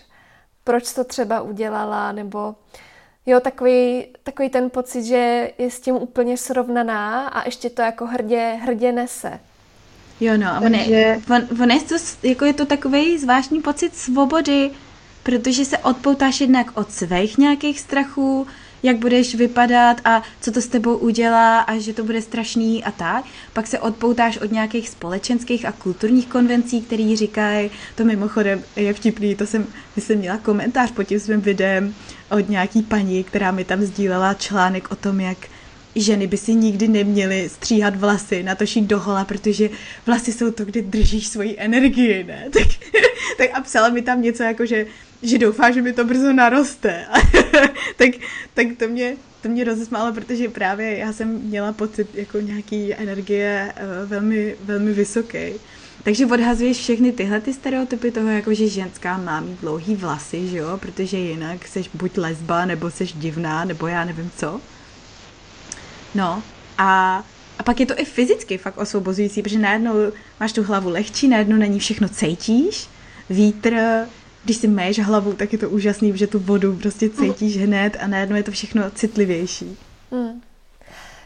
proč to třeba udělala, nebo jo, takový, takový ten pocit, že je s tím úplně srovnaná a ještě to jako hrdě, hrdě nese. Jo, no, a on, je, on, on je, to, jako je to takový zvláštní pocit svobody, protože se odpoutáš jednak od svých nějakých strachů, jak budeš vypadat a co to s tebou udělá a že to bude strašný a tak. Pak se odpoutáš od nějakých společenských a kulturních konvencí, které říkají, to mimochodem je vtipný, to jsem, jsem měla komentář pod tím svým videem od nějaký paní, která mi tam sdílela článek o tom, jak ženy by si nikdy neměly stříhat vlasy, natočit dohola, protože vlasy jsou to, kde držíš svoji energii, ne? Tak, tak a psala mi tam něco jako, že že doufá, že mi to brzo naroste. tak, tak to mě, to mě rozesmálo, protože právě já jsem měla pocit jako nějaký energie uh, velmi, velmi vysoký. Takže odhazuješ všechny tyhle ty stereotypy toho, jako že ženská má mít dlouhý vlasy, že jo, protože jinak seš buď lesba, nebo seš divná, nebo já nevím co. No a, a pak je to i fyzicky fakt osvobozující, protože najednou máš tu hlavu lehčí, najednou na ní všechno cítíš, vítr, když si méš hlavu, tak je to úžasný, že tu vodu prostě cítíš hned a najednou je to všechno citlivější. Hmm.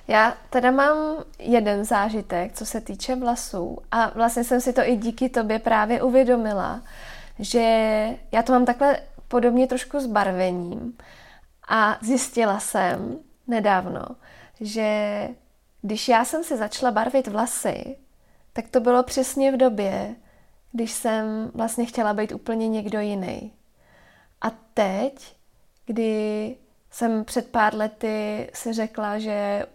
Já teda mám jeden zážitek, co se týče vlasů a vlastně jsem si to i díky tobě právě uvědomila, že já to mám takhle podobně trošku s barvením a zjistila jsem nedávno, že když já jsem si začala barvit vlasy, tak to bylo přesně v době, když jsem vlastně chtěla být úplně někdo jiný. A teď, kdy jsem před pár lety si řekla, že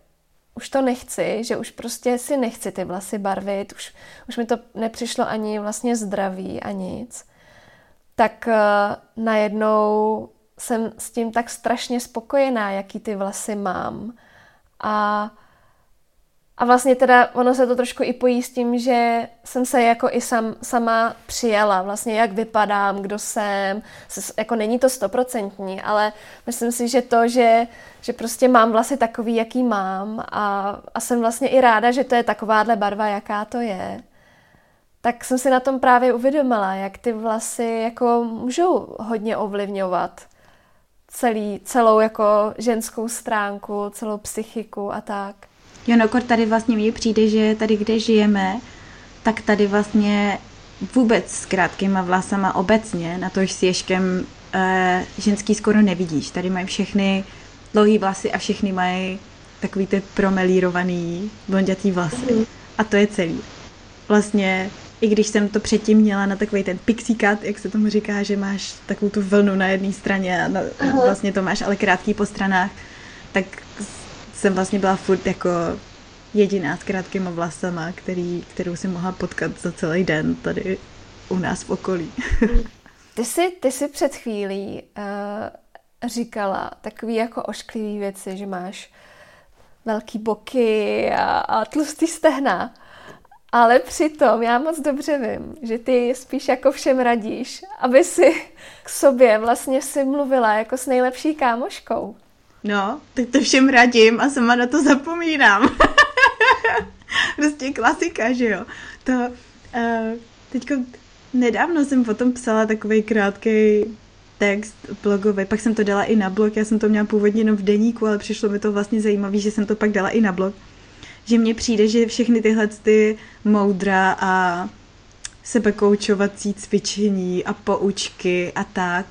už to nechci, že už prostě si nechci ty vlasy barvit, už, už mi to nepřišlo ani vlastně zdraví a nic, tak uh, najednou jsem s tím tak strašně spokojená, jaký ty vlasy mám. A a vlastně teda ono se to trošku i pojí s tím, že jsem se jako i sam, sama přijela, vlastně jak vypadám, kdo jsem, jako není to stoprocentní, ale myslím si, že to, že, že prostě mám vlasy takový, jaký mám a, a jsem vlastně i ráda, že to je takováhle barva, jaká to je, tak jsem si na tom právě uvědomila, jak ty vlasy jako můžou hodně ovlivňovat celý, celou jako ženskou stránku, celou psychiku a tak. Jo, no, tady vlastně mi přijde, že tady, kde žijeme, tak tady vlastně vůbec s krátkýma vlasama obecně, na to s ježkem e, ženský skoro nevidíš. Tady mají všechny dlouhý vlasy a všechny mají takový ty promelírovaný blondětý vlasy. Mm. A to je celý. Vlastně, i když jsem to předtím měla na takový ten pixie cut, jak se tomu říká, že máš takovou tu vlnu na jedné straně a na, vlastně to máš ale krátký po stranách, tak jsem vlastně byla furt jako jediná s krátkýma vlasama, který, kterou si mohla potkat za celý den tady u nás v okolí. ty, jsi, ty jsi před chvílí uh, říkala takový jako ošklivý věci, že máš velký boky a, a tlustý stehna. Ale přitom já moc dobře vím, že ty spíš jako všem radíš, aby si k sobě vlastně si mluvila jako s nejlepší kámoškou. No, tak to všem radím a sama na to zapomínám. prostě klasika, že jo. To, uh, teďko nedávno jsem potom psala takový krátký text blogový, pak jsem to dala i na blog, já jsem to měla původně jenom v deníku, ale přišlo mi to vlastně zajímavé, že jsem to pak dala i na blog. Že mně přijde, že všechny tyhle ty moudra a sebekoučovací cvičení a poučky a tak,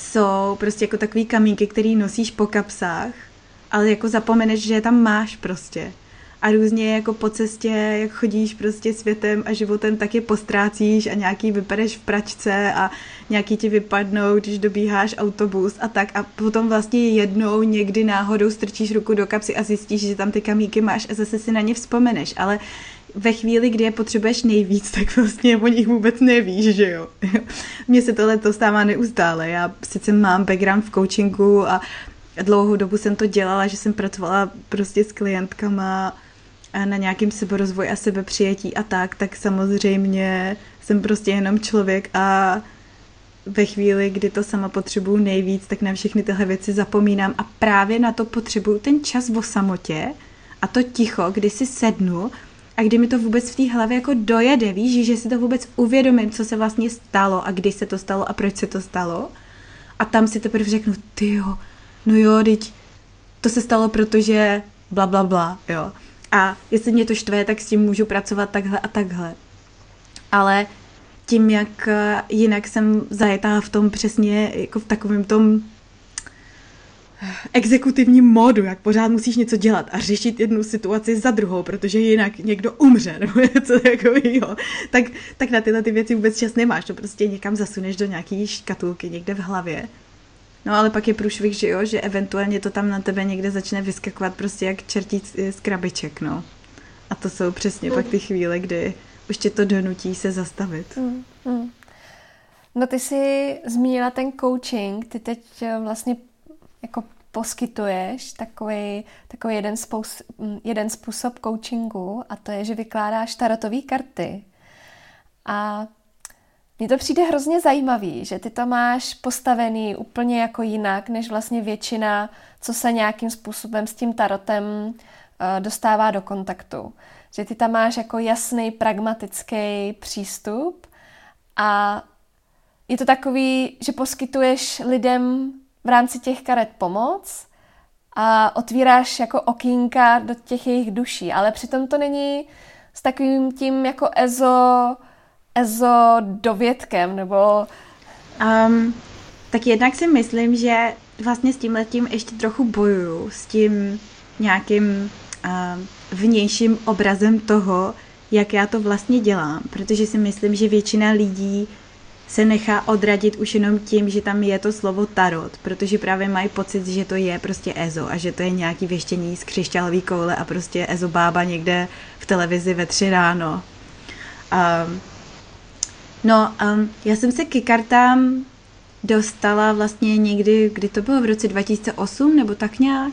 jsou prostě jako takový kamínky, který nosíš po kapsách, ale jako zapomeneš, že je tam máš prostě. A různě jako po cestě, jak chodíš prostě světem a životem, tak je postrácíš a nějaký vypadeš v pračce a nějaký ti vypadnou, když dobíháš autobus a tak. A potom vlastně jednou někdy náhodou strčíš ruku do kapsy a zjistíš, že tam ty kamíky máš a zase si na ně vzpomeneš. Ale ve chvíli, kdy je potřebuješ nejvíc, tak vlastně o nich vůbec nevíš, že jo. Mně se tohle to stává neustále. Já sice mám background v coachingu a dlouhou dobu jsem to dělala, že jsem pracovala prostě s klientkama na nějakým seberozvoji a sebepřijetí a tak, tak samozřejmě jsem prostě jenom člověk a ve chvíli, kdy to sama potřebuju nejvíc, tak na všechny tyhle věci zapomínám a právě na to potřebuju ten čas o samotě a to ticho, kdy si sednu a kdy mi to vůbec v té hlavě jako dojede, víš, že si to vůbec uvědomím, co se vlastně stalo a kdy se to stalo a proč se to stalo. A tam si teprve řeknu, ty jo, no jo, teď to se stalo, protože bla, bla, bla, jo. A jestli mě to štve, tak s tím můžu pracovat takhle a takhle. Ale tím, jak jinak jsem zajetá v tom přesně, jako v takovém tom exekutivním módu, jak pořád musíš něco dělat a řešit jednu situaci za druhou, protože jinak někdo umře nebo něco takového, tak, tak na tyhle ty věci vůbec čas nemáš, to prostě někam zasuneš do nějaký škatulky někde v hlavě. No ale pak je průšvih, že jo, že eventuálně to tam na tebe někde začne vyskakovat prostě jak čertí z krabiček, no. A to jsou přesně mm. pak ty chvíle, kdy už tě to donutí se zastavit. Mm, mm. No ty jsi zmínila ten coaching, ty teď vlastně poskytuješ takový, takový jeden, spous, jeden způsob coachingu a to je, že vykládáš tarotové karty. A mně to přijde hrozně zajímavý, že ty to máš postavený úplně jako jinak, než vlastně většina, co se nějakým způsobem s tím tarotem uh, dostává do kontaktu. Že ty tam máš jako jasný, pragmatický přístup a je to takový, že poskytuješ lidem v rámci těch karet pomoc a otvíráš jako okýnka do těch jejich duší, ale přitom to není s takovým tím jako ezo, ezo dovědkem, nebo... Um, tak jednak si myslím, že vlastně s tím letím ještě trochu bojuju, s tím nějakým uh, vnějším obrazem toho, jak já to vlastně dělám, protože si myslím, že většina lidí se nechá odradit už jenom tím, že tam je to slovo tarot, protože právě mají pocit, že to je prostě EZO a že to je nějaký věštění z křišťálový koule a prostě EZO bába někde v televizi ve tři ráno. Um, no, um, já jsem se ke kartám dostala vlastně někdy, kdy to bylo v roce 2008 nebo tak nějak.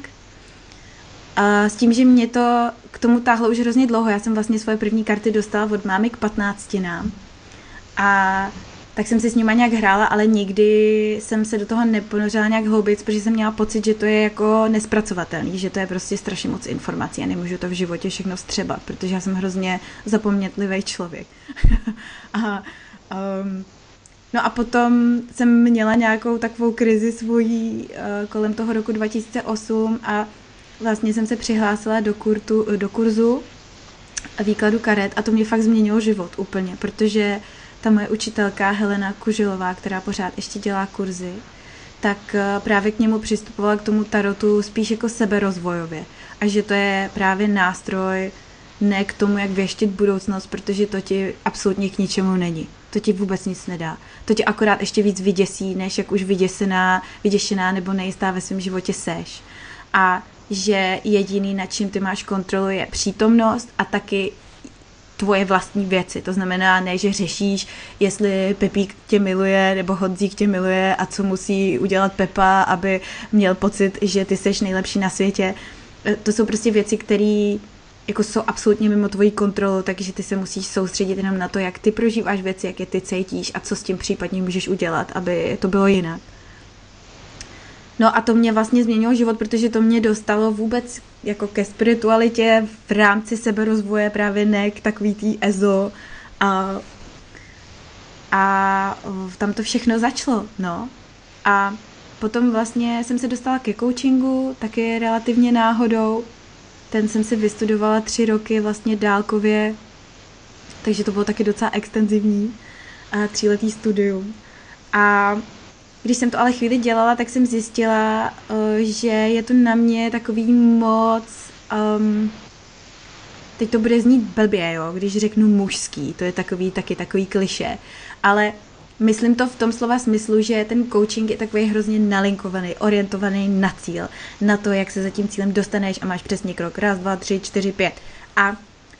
A s tím, že mě to k tomu táhlo už hrozně dlouho. Já jsem vlastně svoje první karty dostala od mámy k 15 nám. A tak jsem si s nima nějak hrála, ale nikdy jsem se do toho neponořila nějak hloubic, protože jsem měla pocit, že to je jako nespracovatelný, že to je prostě strašně moc informací a nemůžu to v životě všechno střebat, protože já jsem hrozně zapomnětlivý člověk. a, um, no a potom jsem měla nějakou takovou krizi svojí uh, kolem toho roku 2008 a vlastně jsem se přihlásila do, kurtu, do kurzu výkladu karet a to mě fakt změnilo život úplně, protože ta moje učitelka Helena Kužilová, která pořád ještě dělá kurzy, tak eh, právě k němu přistupovala k tomu tarotu spíš jako seberozvojově. A že to je právě nástroj ne k tomu, jak věštit budoucnost, protože to ti absolutně k ničemu není. To ti vůbec nic nedá. To ti akorát ještě víc vyděsí, než jak už vyděsená, vyděšená nebo nejistá ve svém životě seš. A že jediný, nad čím ty máš kontrolu, je přítomnost a taky tvoje vlastní věci. To znamená ne, že řešíš, jestli Pepík tě miluje nebo Honzík tě miluje a co musí udělat Pepa, aby měl pocit, že ty seš nejlepší na světě. E, to jsou prostě věci, které jako jsou absolutně mimo tvoji kontrolu, takže ty se musíš soustředit jenom na to, jak ty prožíváš věci, jak je ty cítíš a co s tím případně můžeš udělat, aby to bylo jinak. No a to mě vlastně změnilo život, protože to mě dostalo vůbec jako ke spiritualitě v rámci seberozvoje, právě ne k takový tý ezo a, a tam to všechno začalo, no. A potom vlastně jsem se dostala ke coachingu, taky relativně náhodou. Ten jsem si vystudovala tři roky vlastně dálkově, takže to bylo taky docela extenzivní, tříletý studium. A když jsem to ale chvíli dělala, tak jsem zjistila, uh, že je to na mě takový moc... Um, teď to bude znít blbě, jo, když řeknu mužský, to je takový taky takový kliše, ale myslím to v tom slova smyslu, že ten coaching je takový hrozně nalinkovaný, orientovaný na cíl, na to, jak se za tím cílem dostaneš a máš přesně krok, raz, dva, tři, čtyři, pět. A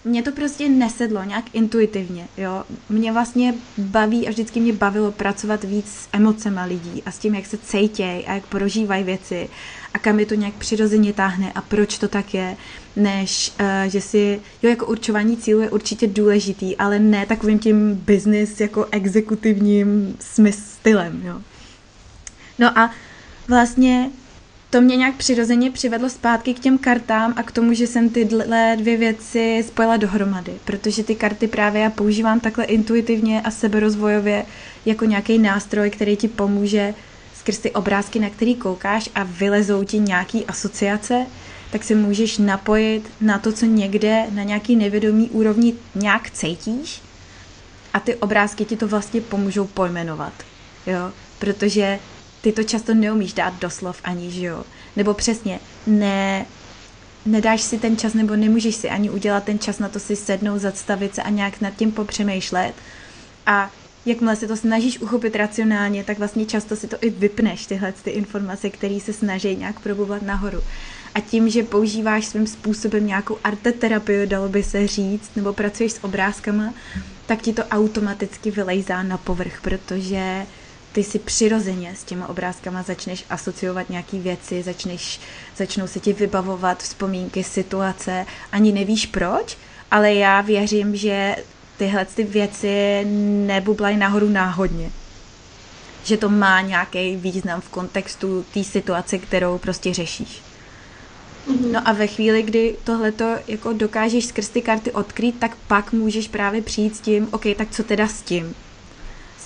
mě to prostě nesedlo nějak intuitivně, jo. Mě vlastně baví a vždycky mě bavilo pracovat víc s emocema lidí a s tím, jak se cejtějí a jak prožívají věci a kam je to nějak přirozeně táhne a proč to tak je, než uh, že si, jo, jako určování cílu je určitě důležitý, ale ne takovým tím business jako exekutivním smysl stylem, jo. No a vlastně to mě nějak přirozeně přivedlo zpátky k těm kartám a k tomu, že jsem tyhle dvě věci spojila dohromady, protože ty karty právě já používám takhle intuitivně a seberozvojově jako nějaký nástroj, který ti pomůže skrz ty obrázky, na který koukáš a vylezou ti nějaký asociace, tak se můžeš napojit na to, co někde na nějaký nevědomý úrovni nějak cítíš a ty obrázky ti to vlastně pomůžou pojmenovat, jo, protože ty to často neumíš dát doslov ani, že jo. Nebo přesně, ne, nedáš si ten čas, nebo nemůžeš si ani udělat ten čas na to si sednout, zastavit se a nějak nad tím popřemýšlet. A jakmile se to snažíš uchopit racionálně, tak vlastně často si to i vypneš, tyhle ty informace, které se snaží nějak probovat nahoru. A tím, že používáš svým způsobem nějakou arteterapii, dalo by se říct, nebo pracuješ s obrázkama, tak ti to automaticky vylejzá na povrch, protože ty si přirozeně s těma obrázkama začneš asociovat nějaké věci, začneš, začnou se ti vybavovat vzpomínky, situace, ani nevíš proč, ale já věřím, že tyhle ty věci nebublají nahoru náhodně. Že to má nějaký význam v kontextu té situace, kterou prostě řešíš. Mm-hmm. No a ve chvíli, kdy tohleto jako dokážeš skrz ty karty odkrýt, tak pak můžeš právě přijít s tím, OK, tak co teda s tím?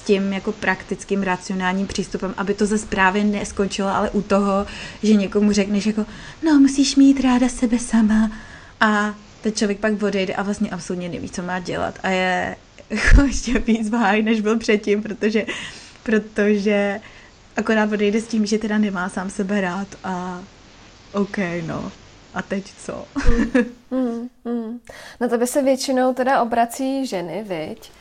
Tím jako praktickým, racionálním přístupem, aby to zase právě neskončilo, ale u toho, že někomu řekneš jako, no musíš mít ráda sebe sama a ten člověk pak odejde a vlastně absolutně neví, co má dělat a je jako ještě víc v než byl předtím, protože, protože akorát odejde s tím, že teda nemá sám sebe rád a OK, no. A teď co? mm, mm. Na tebe se většinou teda obrací ženy, viď?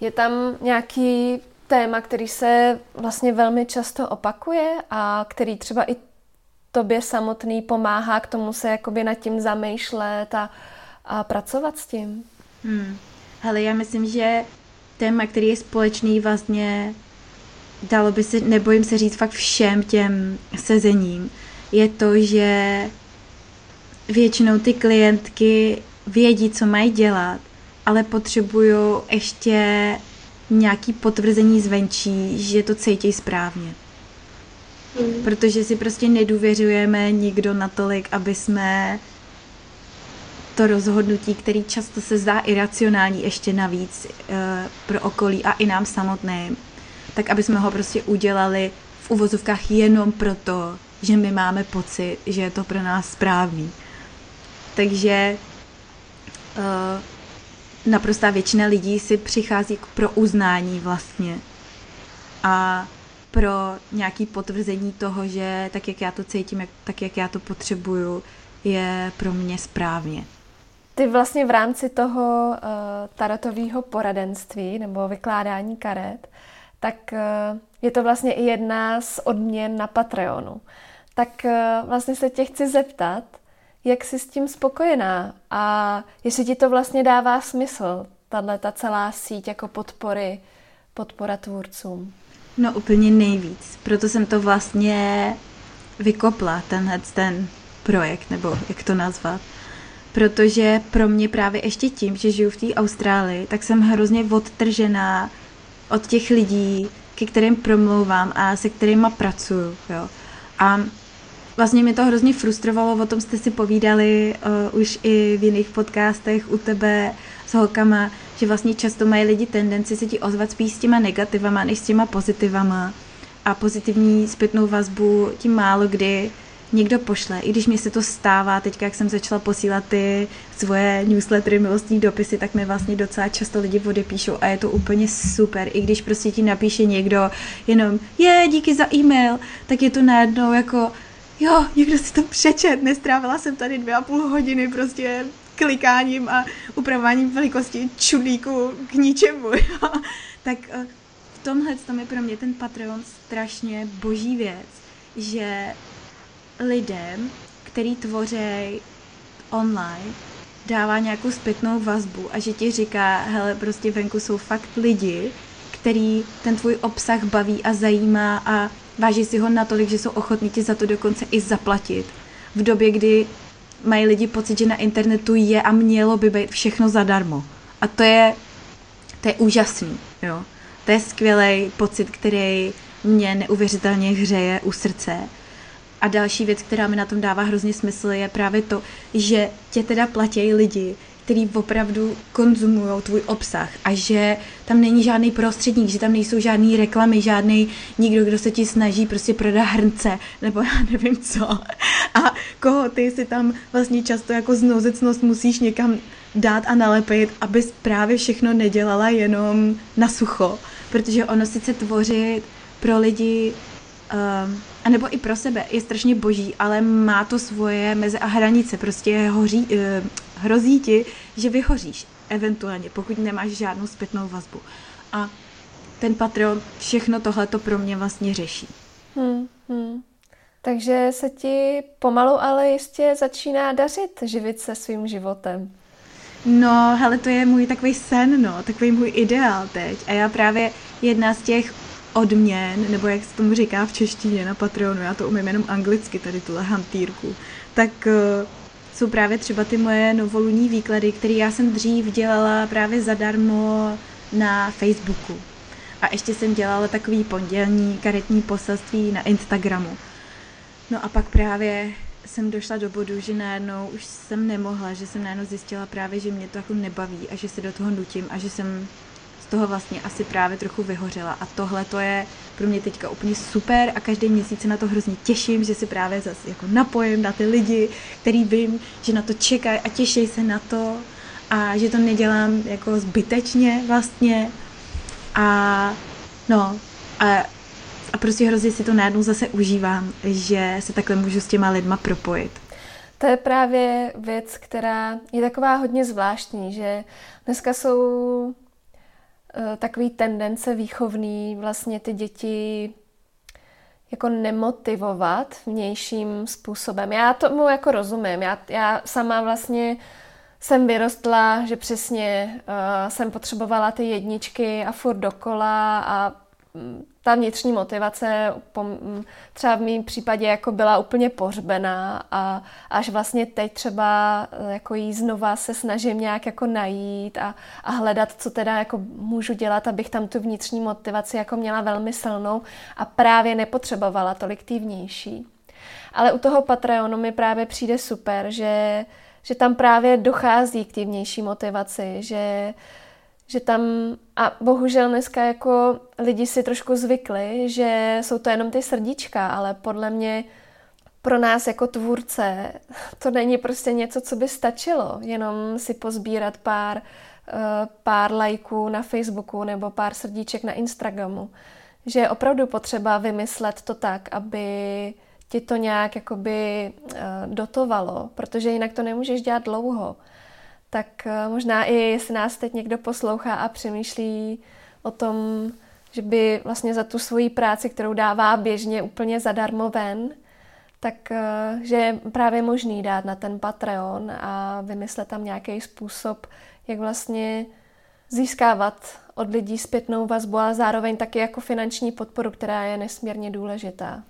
Je tam nějaký téma, který se vlastně velmi často opakuje a který třeba i tobě samotný pomáhá k tomu se jakoby nad tím zamýšlet a, a pracovat s tím? Hmm. Hele, já myslím, že téma, který je společný vlastně, dalo by se, nebojím se říct fakt všem těm sezením, je to, že většinou ty klientky vědí, co mají dělat, ale potřebují ještě nějaký potvrzení zvenčí, že to cítí správně. Mm. Protože si prostě nedůvěřujeme nikdo natolik, aby jsme to rozhodnutí, který často se zdá iracionální ještě navíc e, pro okolí a i nám samotným, tak aby jsme ho prostě udělali v uvozovkách jenom proto, že my máme pocit, že je to pro nás správný. Takže uh, naprostá většina lidí si přichází pro uznání vlastně. A pro nějaký potvrzení toho, že tak, jak já to cítím, jak, tak, jak já to potřebuju, je pro mě správně. Ty vlastně v rámci toho uh, tarotového poradenství nebo vykládání karet, tak uh, je to vlastně i jedna z odměn na Patreonu. Tak uh, vlastně se tě chci zeptat, jak jsi s tím spokojená a jestli ti to vlastně dává smysl, tahle ta celá síť jako podpory, podpora tvůrcům. No úplně nejvíc, proto jsem to vlastně vykopla, tenhle ten projekt, nebo jak to nazvat. Protože pro mě právě ještě tím, že žiju v té Austrálii, tak jsem hrozně odtržená od těch lidí, ke kterým promlouvám a se kterými pracuju. Jo. A vlastně mě to hrozně frustrovalo, o tom jste si povídali uh, už i v jiných podcastech u tebe s holkama, že vlastně často mají lidi tendenci se ti ozvat spíš s těma negativama, než s těma pozitivama. A pozitivní zpětnou vazbu tím málo kdy někdo pošle, i když mi se to stává, teď jak jsem začala posílat ty svoje newslettery, milostní dopisy, tak mi vlastně docela často lidi odepíšou a je to úplně super, i když prostě ti napíše někdo jenom je, díky za e-mail, tak je to najednou jako jo, někdo si to přečet, nestrávila jsem tady dvě a půl hodiny prostě klikáním a upravováním velikosti čudlíku k ničemu, jo. Tak eh, v tomhle tom je pro mě ten Patreon strašně boží věc, že lidem, který tvoří online, dává nějakou zpětnou vazbu a že ti říká, hele, prostě venku jsou fakt lidi, který ten tvůj obsah baví a zajímá a váží si ho natolik, že jsou ochotní ti za to dokonce i zaplatit. V době, kdy mají lidi pocit, že na internetu je a mělo by být všechno zadarmo. A to je, to je úžasný, jo. To je skvělý pocit, který mě neuvěřitelně hřeje u srdce. A další věc, která mi na tom dává hrozně smysl, je právě to, že tě teda platí lidi, který opravdu konzumují tvůj obsah a že tam není žádný prostředník, že tam nejsou žádný reklamy, žádný nikdo, kdo se ti snaží prostě prodat hrnce nebo já nevím co. A koho ty si tam vlastně často jako znouzecnost musíš někam dát a nalepit, abys právě všechno nedělala jenom na sucho, protože ono sice tvořit pro lidi um, a nebo i pro sebe je strašně boží, ale má to svoje meze a hranice. Prostě hoří, uh, hrozí ti, že vyhoříš eventuálně, pokud nemáš žádnou zpětnou vazbu. A ten Patreon všechno tohle to pro mě vlastně řeší. Hmm, hmm. Takže se ti pomalu, ale jistě začíná dařit živit se svým životem. No, hele, to je můj takový sen, no, takový můj ideál teď. A já právě jedna z těch odměn, nebo jak se tomu říká v češtině na Patreonu, já to umím jenom anglicky, tady tuhle hantýrku, tak uh, jsou právě třeba ty moje novoluní výklady, které já jsem dřív dělala právě zadarmo na Facebooku. A ještě jsem dělala takový pondělní karetní poselství na Instagramu. No a pak právě jsem došla do bodu, že najednou už jsem nemohla, že jsem najednou zjistila právě, že mě to jako nebaví a že se do toho nutím a že jsem z toho vlastně asi právě trochu vyhořela. A tohle to je pro mě teďka úplně super a každý měsíc se na to hrozně těším, že si právě zase jako napojím na ty lidi, který vím, že na to čekají a těší se na to a že to nedělám jako zbytečně vlastně. A no, a, a prostě hrozně si to najednou zase užívám, že se takhle můžu s těma lidma propojit. To je právě věc, která je taková hodně zvláštní, že dneska jsou takový tendence výchovný vlastně ty děti jako nemotivovat vnějším způsobem. Já tomu jako rozumím. Já, já sama vlastně jsem vyrostla, že přesně uh, jsem potřebovala ty jedničky a furt dokola a ta vnitřní motivace třeba v mém případě jako byla úplně pořbená a až vlastně teď třeba e, jako jí znova se snažím nějak jako najít a, a hledat, co teda jako můžu dělat, abych tam tu vnitřní motivaci jako měla velmi silnou a právě nepotřebovala tolik ty vnější. Ale u toho Patreonu mi právě přijde super, že, že tam právě dochází k té vnější motivaci, že že tam, a bohužel dneska jako lidi si trošku zvykli, že jsou to jenom ty srdíčka, ale podle mě pro nás jako tvůrce to není prostě něco, co by stačilo, jenom si pozbírat pár, eh, pár lajků na Facebooku nebo pár srdíček na Instagramu. Že je opravdu potřeba vymyslet to tak, aby ti to nějak jakoby eh, dotovalo, protože jinak to nemůžeš dělat dlouho tak eh, možná i jestli nás teď někdo poslouchá a přemýšlí o tom, že by vlastně za tu svoji práci, kterou dává běžně úplně zadarmo ven, tak eh, že je právě možný dát na ten Patreon a vymyslet tam nějaký způsob, jak vlastně získávat od lidí zpětnou vazbu a zároveň taky jako finanční podporu, která je nesmírně důležitá.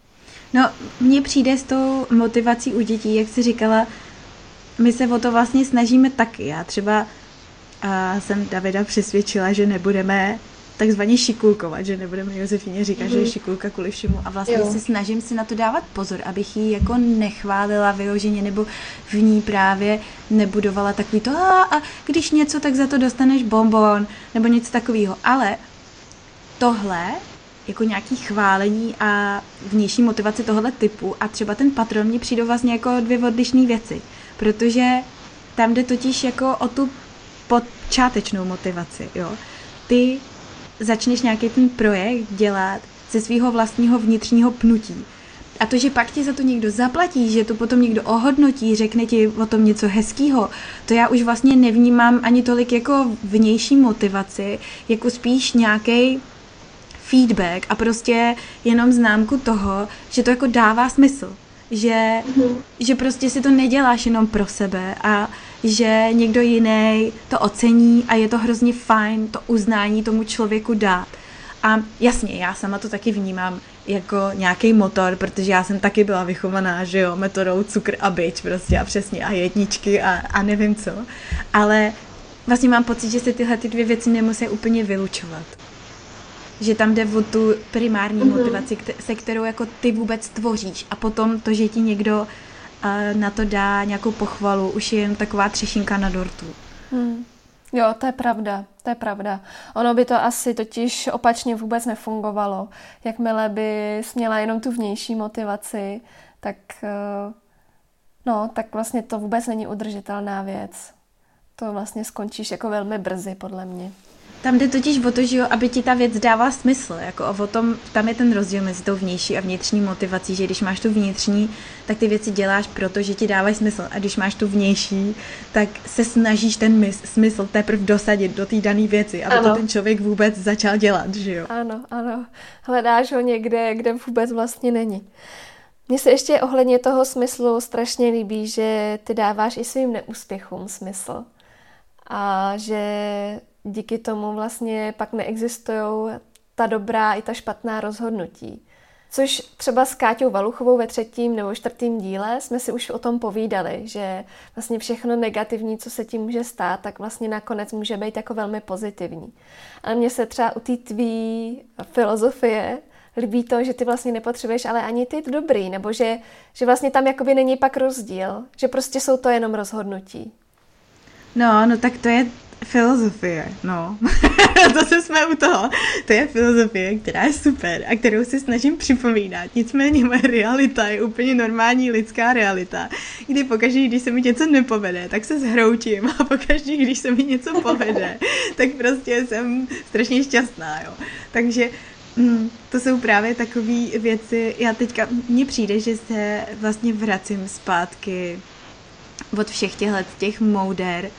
No, mně přijde s tou motivací u dětí, jak jsi říkala, my se o to vlastně snažíme taky. Já třeba a jsem Davida přesvědčila, že nebudeme takzvaně šikulkovat, že nebudeme Josefíně říkat, mm-hmm. že je mhm. šikulka kvůli všemu a vlastně jo. se snažím si na to dávat pozor, abych ji jako nechválila vyloženě nebo v ní právě nebudovala takový to a, a když něco, tak za to dostaneš bonbon nebo něco takového, ale tohle jako nějaký chválení a vnější motivace tohoto typu a třeba ten patron mě přijdou vlastně jako dvě odlišné věci protože tam jde totiž jako o tu počátečnou motivaci, jo. Ty začneš nějaký ten projekt dělat ze svého vlastního vnitřního pnutí. A to, že pak ti za to někdo zaplatí, že to potom někdo ohodnotí, řekne ti o tom něco hezkého, to já už vlastně nevnímám ani tolik jako vnější motivaci, jako spíš nějaký feedback a prostě jenom známku toho, že to jako dává smysl že, mm-hmm. že prostě si to neděláš jenom pro sebe a že někdo jiný to ocení a je to hrozně fajn to uznání tomu člověku dát. A jasně, já sama to taky vnímám jako nějaký motor, protože já jsem taky byla vychovaná, že jo, metodou cukr a byč prostě a přesně a jedničky a, a nevím co. Ale vlastně mám pocit, že se tyhle ty dvě věci nemusí úplně vylučovat že tam jde o tu primární mm-hmm. motivaci, se kterou jako ty vůbec tvoříš a potom to, že ti někdo uh, na to dá nějakou pochvalu, už je jen taková třešinka na dortu. Mm. Jo, to je pravda, to je pravda. Ono by to asi totiž opačně vůbec nefungovalo. Jakmile by měla jenom tu vnější motivaci, tak uh, no, tak vlastně to vůbec není udržitelná věc. To vlastně skončíš jako velmi brzy, podle mě. Tam jde totiž o to, že jo, aby ti ta věc dávala smysl. Jako o tom, tam je ten rozdíl mezi tou vnější a vnitřní motivací, že když máš tu vnitřní, tak ty věci děláš proto, že ti dávají smysl. A když máš tu vnější, tak se snažíš ten mys, smysl teprve dosadit do té dané věci, aby ano. to ten člověk vůbec začal dělat, že jo? Ano, ano. Hledáš ho někde, kde vůbec vlastně není. Mně se ještě ohledně toho smyslu strašně líbí, že ty dáváš i svým neúspěchům smysl. A že díky tomu vlastně pak neexistují ta dobrá i ta špatná rozhodnutí. Což třeba s Káťou Valuchovou ve třetím nebo čtvrtém díle jsme si už o tom povídali, že vlastně všechno negativní, co se tím může stát, tak vlastně nakonec může být jako velmi pozitivní. Ale mně se třeba u té tvý filozofie líbí to, že ty vlastně nepotřebuješ ale ani ty dobrý, nebo že, že vlastně tam jakoby není pak rozdíl, že prostě jsou to jenom rozhodnutí. No, no tak to je filozofie, no. to se jsme u toho. To je filozofie, která je super a kterou si snažím připomínat. Nicméně moje realita je úplně normální lidská realita, kdy pokaždé, když se mi něco nepovede, tak se zhroutím a pokaždé, když se mi něco povede, tak prostě jsem strašně šťastná, jo. Takže Mm, to jsou právě takové věci, já teďka, mně přijde, že se vlastně vracím zpátky od všech těchto těch mouder,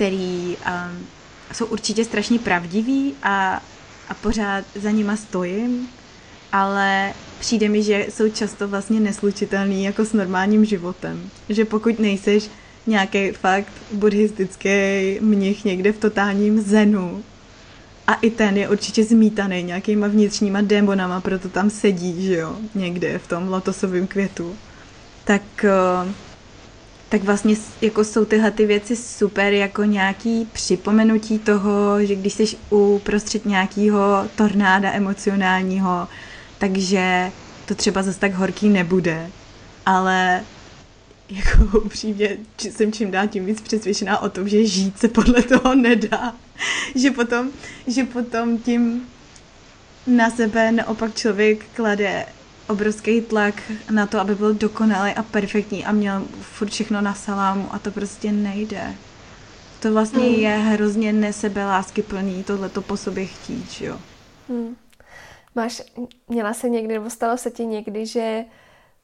který um, jsou určitě strašně pravdiví a, a pořád za nima stojím, ale přijde mi, že jsou často vlastně neslučitelný jako s normálním životem. Že pokud nejseš nějaký fakt buddhistický mnich někde v totálním zenu a i ten je určitě zmítaný nějakýma vnitřníma démonama, proto tam sedí, že jo, někde v tom lotosovém květu. Tak, eh, tak vlastně jako jsou tyhle ty věci super jako nějaký připomenutí toho, že když jsi uprostřed nějakého tornáda emocionálního, takže to třeba zase tak horký nebude, ale jako upřímně jsem čím dál tím víc přesvědčená o tom, že žít se podle toho nedá. že, potom, že potom tím na sebe naopak člověk klade obrovský tlak na to, aby byl dokonalý a perfektní a měl furt všechno na salámu a to prostě nejde. To vlastně hmm. je hrozně nesebelásky plný tohleto po sobě chtít, jo. Hmm. Máš, měla se někdy, nebo stalo se ti někdy, že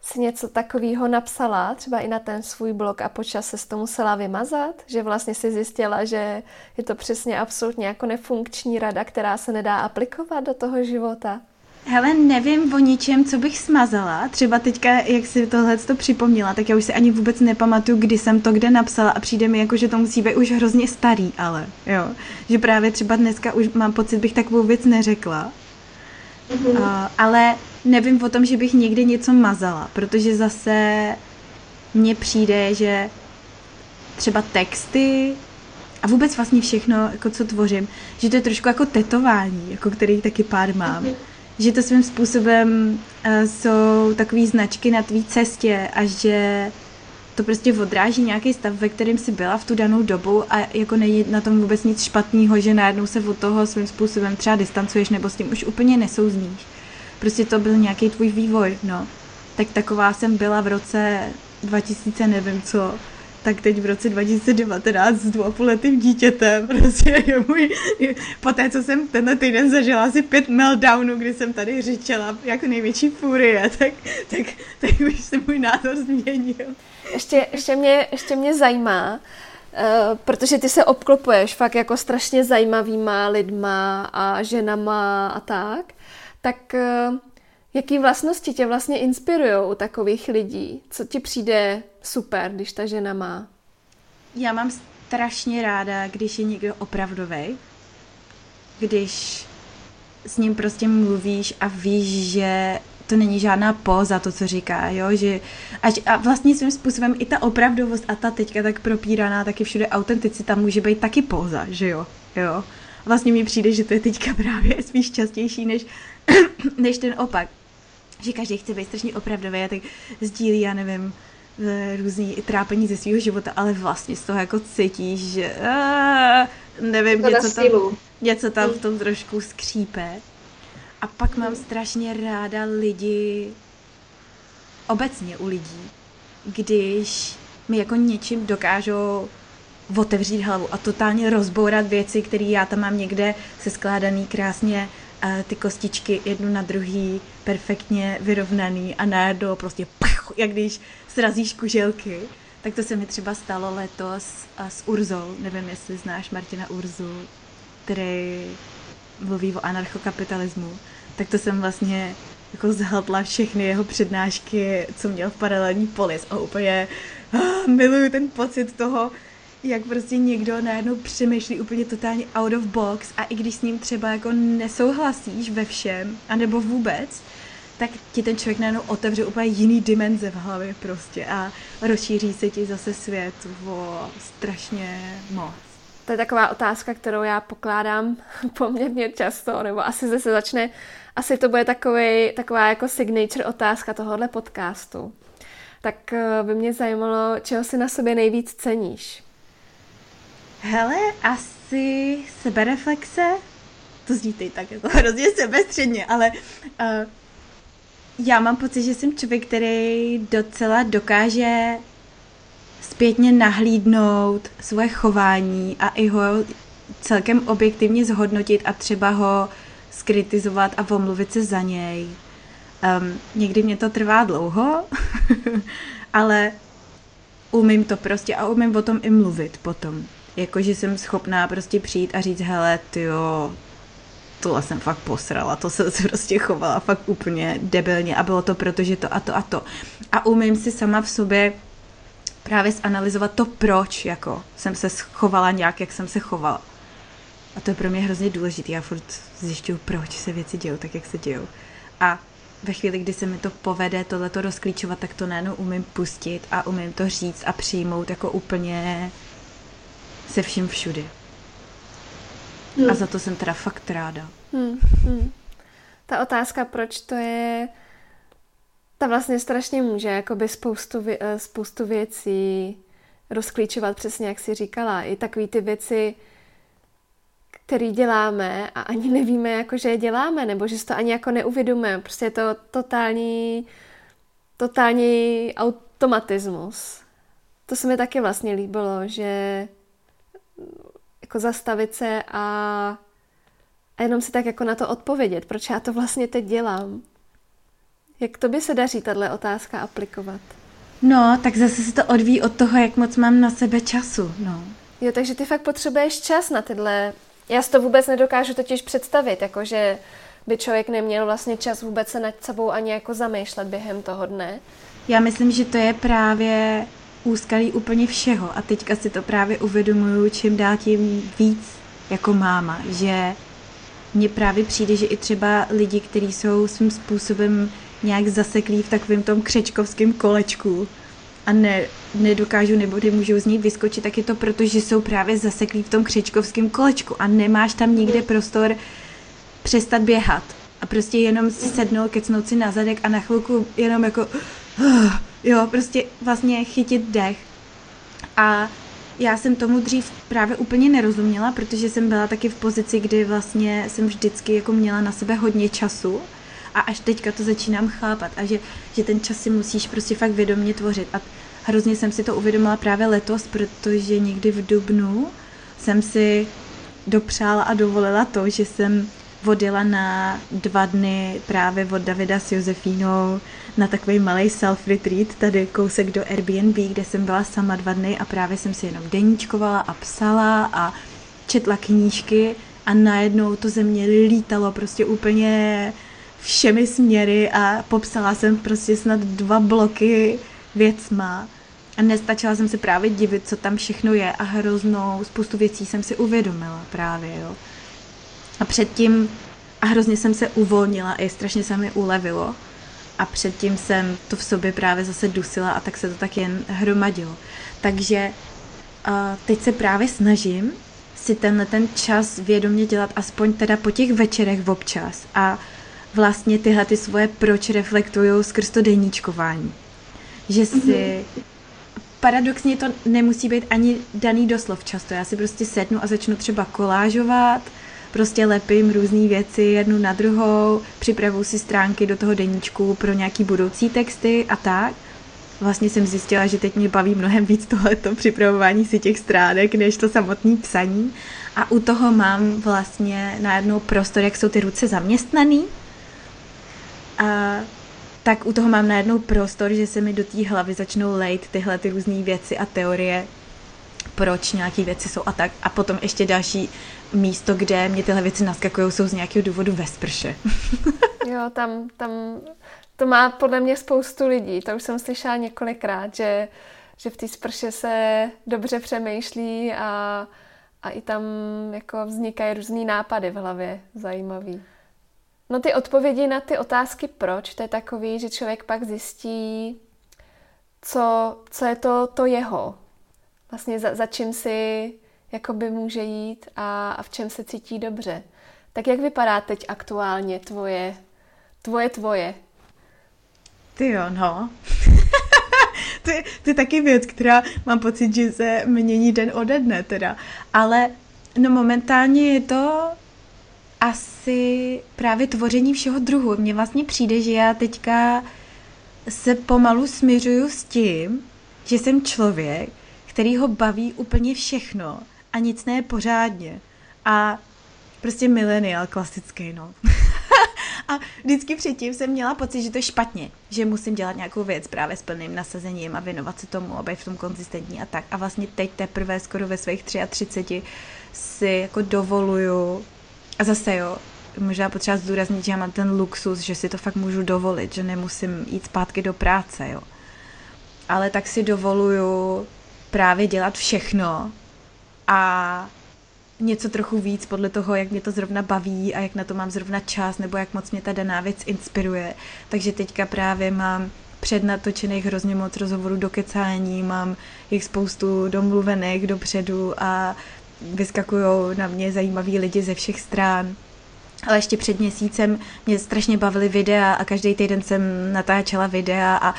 si něco takového napsala, třeba i na ten svůj blog a počas se to musela vymazat, že vlastně si zjistila, že je to přesně absolutně jako nefunkční rada, která se nedá aplikovat do toho života? Hele, nevím o ničem, co bych smazala. Třeba teďka, jak si tohle to připomněla, tak já už si ani vůbec nepamatuju, kdy jsem to kde napsala a přijde mi jako, že to musí být už hrozně starý, ale jo. Že právě třeba dneska už mám pocit, bych takovou věc neřekla. Mm-hmm. Uh, ale nevím o tom, že bych někdy něco mazala, protože zase mně přijde, že třeba texty a vůbec vlastně všechno, jako co tvořím, že to je trošku jako tetování, jako který taky pár mám. Mm-hmm. Že to svým způsobem uh, jsou takové značky na tvý cestě a že to prostě odráží nějaký stav, ve kterém si byla v tu danou dobu a jako není na tom vůbec nic špatného, že najednou se od toho svým způsobem třeba distancuješ nebo s tím už úplně nesouzníš. Prostě to byl nějaký tvůj vývoj, no. Tak taková jsem byla v roce 2000, nevím co, tak teď v roce 2019 s dvouletým dítětem, prostě je můj, po té, co jsem tenhle týden zažila asi pět meltdownů, kdy jsem tady řečela jako největší furie, tak, tak, tak už se můj názor změnil. Ještě, ještě, mě, ještě mě zajímá, Uh, protože ty se obklopuješ fakt jako strašně zajímavýma lidma a ženama a tak, tak uh, jaký vlastnosti tě vlastně inspirují u takových lidí? Co ti přijde super, když ta žena má? Já mám strašně ráda, když je někdo opravdový, když s ním prostě mluvíš a víš, že to není žádná póza, to, co říká, jo, že až, a vlastně svým způsobem i ta opravdovost a ta teďka tak propíraná, taky všude autenticita může být taky póza, že jo, jo. Vlastně mi přijde, že to je teďka právě spíš častější než, než ten opak, že každý chce být strašně opravdový a tak sdílí, já nevím, různý trápení ze svého života, ale vlastně z toho jako cítíš, že uh, nevím, něco tam, něco tam v tom trošku skřípe. A pak mám strašně ráda lidi, obecně u lidí, když mi jako něčím dokážou otevřít hlavu a totálně rozbourat věci, které já tam mám někde se skládaný krásně ty kostičky jednu na druhý perfektně vyrovnaný a najednou prostě pach, jak když srazíš kuželky. Tak to se mi třeba stalo letos s Urzou. Nevím, jestli znáš Martina Urzu, který mluví o anarchokapitalismu, tak to jsem vlastně jako zhltla všechny jeho přednášky, co měl v paralelní polis a úplně ah, miluju ten pocit toho, jak prostě někdo najednou přemýšlí úplně totálně out of box a i když s ním třeba jako nesouhlasíš ve všem, anebo vůbec, tak ti ten člověk najednou otevře úplně jiný dimenze v hlavě prostě a rozšíří se ti zase svět o strašně moc. To je taková otázka, kterou já pokládám poměrně často, nebo asi zase začne, asi to bude takový, taková jako signature otázka tohohle podcastu. Tak eh, by mě zajímalo, čeho si na sobě nejvíc ceníš. Hele, asi sebereflexe. To zní teď tak jako hrozně sebestředně, ale uh, já mám pocit, že jsem člověk, který docela dokáže zpětně nahlídnout svoje chování a i ho celkem objektivně zhodnotit a třeba ho skritizovat a omluvit se za něj. Um, někdy mě to trvá dlouho, ale umím to prostě a umím o tom i mluvit potom. Jakože jsem schopná prostě přijít a říct, hele, jo, tohle jsem fakt posrala, to se prostě chovala fakt úplně debilně a bylo to proto, že to a to a to. A umím si sama v sobě právě zanalizovat to, proč jako jsem se chovala nějak, jak jsem se chovala. A to je pro mě hrozně důležité. Já furt zjišťuju, proč se věci dějou tak, jak se dějou. A ve chvíli, kdy se mi to povede tohleto rozklíčovat, tak to najednou umím pustit a umím to říct a přijmout jako úplně se vším všudy. Hmm. A za to jsem teda fakt ráda. Hmm, hmm. Ta otázka, proč to je, ta vlastně strašně může jakoby spoustu, eh, spoustu věcí rozklíčovat přesně, jak si říkala. I takový ty věci, které děláme a ani nevíme, jako, že je děláme, nebo že si to ani jako neuvědomujeme. Prostě je to totální, totální automatismus. To se mi taky vlastně líbilo, že jako zastavit se a, a jenom si tak jako na to odpovědět, proč já to vlastně teď dělám. Jak to by se daří tahle otázka aplikovat? No, tak zase se to odvíjí od toho, jak moc mám na sebe času, no. Jo, takže ty fakt potřebuješ čas na tyhle... Já si to vůbec nedokážu totiž představit, jakože by člověk neměl vlastně čas vůbec se nad sebou ani jako zamýšlet během toho dne. Já myslím, že to je právě úskalí úplně všeho. A teďka si to právě uvědomuju čím dál tím víc jako máma, že mně právě přijde, že i třeba lidi, kteří jsou svým způsobem nějak zaseklí v takovém tom křečkovském kolečku a ne, nedokážu nebo nemůžou z něj vyskočit, tak je to proto, že jsou právě zaseklí v tom křečkovském kolečku a nemáš tam nikde prostor přestat běhat. A prostě jenom si sednout, kecnout si na zadek a na chvilku jenom jako jo, prostě vlastně chytit dech. A já jsem tomu dřív právě úplně nerozuměla, protože jsem byla taky v pozici, kdy vlastně jsem vždycky jako měla na sebe hodně času a až teďka to začínám chápat a že, že ten čas si musíš prostě fakt vědomě tvořit a hrozně jsem si to uvědomila právě letos, protože někdy v Dubnu jsem si dopřála a dovolila to, že jsem odjela na dva dny právě od Davida s Josefínou na takový malý self-retreat, tady kousek do Airbnb, kde jsem byla sama dva dny a právě jsem si jenom deníčkovala a psala a četla knížky a najednou to ze mě lítalo prostě úplně všemi směry a popsala jsem prostě snad dva bloky věcma a nestačila jsem se právě divit, co tam všechno je a hroznou spoustu věcí jsem si uvědomila právě, jo. A předtím, a hrozně jsem se uvolnila a strašně se mi ulevilo. A předtím jsem to v sobě právě zase dusila a tak se to tak jen hromadilo. Takže uh, teď se právě snažím si tenhle ten čas vědomě dělat aspoň teda po těch večerech občas a vlastně tyhle ty svoje proč reflektuju skrz to deníčkování. Že si mm-hmm. paradoxně to nemusí být ani daný doslov často. Já si prostě sednu a začnu třeba kolážovat, prostě lepím různé věci jednu na druhou, připravuju si stránky do toho deníčku pro nějaký budoucí texty a tak. Vlastně jsem zjistila, že teď mě baví mnohem víc tohleto připravování si těch stránek, než to samotné psaní. A u toho mám vlastně najednou prostor, jak jsou ty ruce zaměstnaný. A tak u toho mám najednou prostor, že se mi do té hlavy začnou lejt tyhle ty různé věci a teorie, proč nějaké věci jsou a tak. A potom ještě další místo, kde mě tyhle věci naskakují, jsou z nějakého důvodu ve sprše. jo, tam, tam to má podle mě spoustu lidí. To už jsem slyšela několikrát, že, že v té sprše se dobře přemýšlí a, a i tam jako vznikají různý nápady v hlavě zajímavý. No ty odpovědi na ty otázky proč, to je takový, že člověk pak zjistí, co, co je to, to jeho. Vlastně za, za čím si jakoby může jít a, a v čem se cítí dobře. Tak jak vypadá teď aktuálně tvoje, tvoje, tvoje? Ty jo, no. to, je, to je taky věc, která mám pocit, že se mění den ode dne teda. Ale no momentálně je to asi právě tvoření všeho druhu. Mně vlastně přijde, že já teďka se pomalu směřuju s tím, že jsem člověk, který ho baví úplně všechno a nic ne pořádně. A prostě milenial klasický, no. a vždycky předtím jsem měla pocit, že to je špatně, že musím dělat nějakou věc právě s plným nasazením a věnovat se tomu, aby v tom konzistentní a tak. A vlastně teď teprve skoro ve svých 33 si jako dovoluju a zase jo, možná potřeba zdůraznit, že já mám ten luxus, že si to fakt můžu dovolit, že nemusím jít zpátky do práce, jo. Ale tak si dovoluju právě dělat všechno a něco trochu víc podle toho, jak mě to zrovna baví a jak na to mám zrovna čas, nebo jak moc mě ta daná věc inspiruje. Takže teďka právě mám přednatočených hrozně moc rozhovorů do kecání, mám jich spoustu domluvených dopředu a vyskakují na mě zajímaví lidi ze všech stran. Ale ještě před měsícem mě strašně bavily videa a každý týden jsem natáčela videa a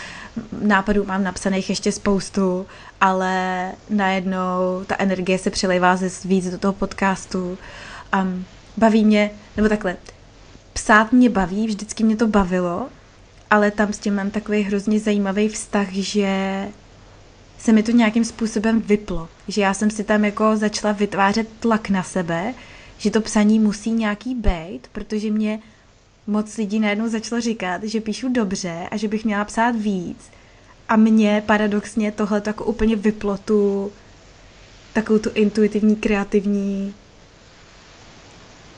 nápadů mám napsaných ještě spoustu, ale najednou ta energie se přelejvá ze víc do toho podcastu. A baví mě, nebo takhle, psát mě baví, vždycky mě to bavilo, ale tam s tím mám takový hrozně zajímavý vztah, že se mi to nějakým způsobem vyplo. Že já jsem si tam jako začala vytvářet tlak na sebe, že to psaní musí nějaký být, protože mě moc lidí najednou začalo říkat, že píšu dobře a že bych měla psát víc. A mě paradoxně tohle tak úplně vyplo tu takovou tu intuitivní, kreativní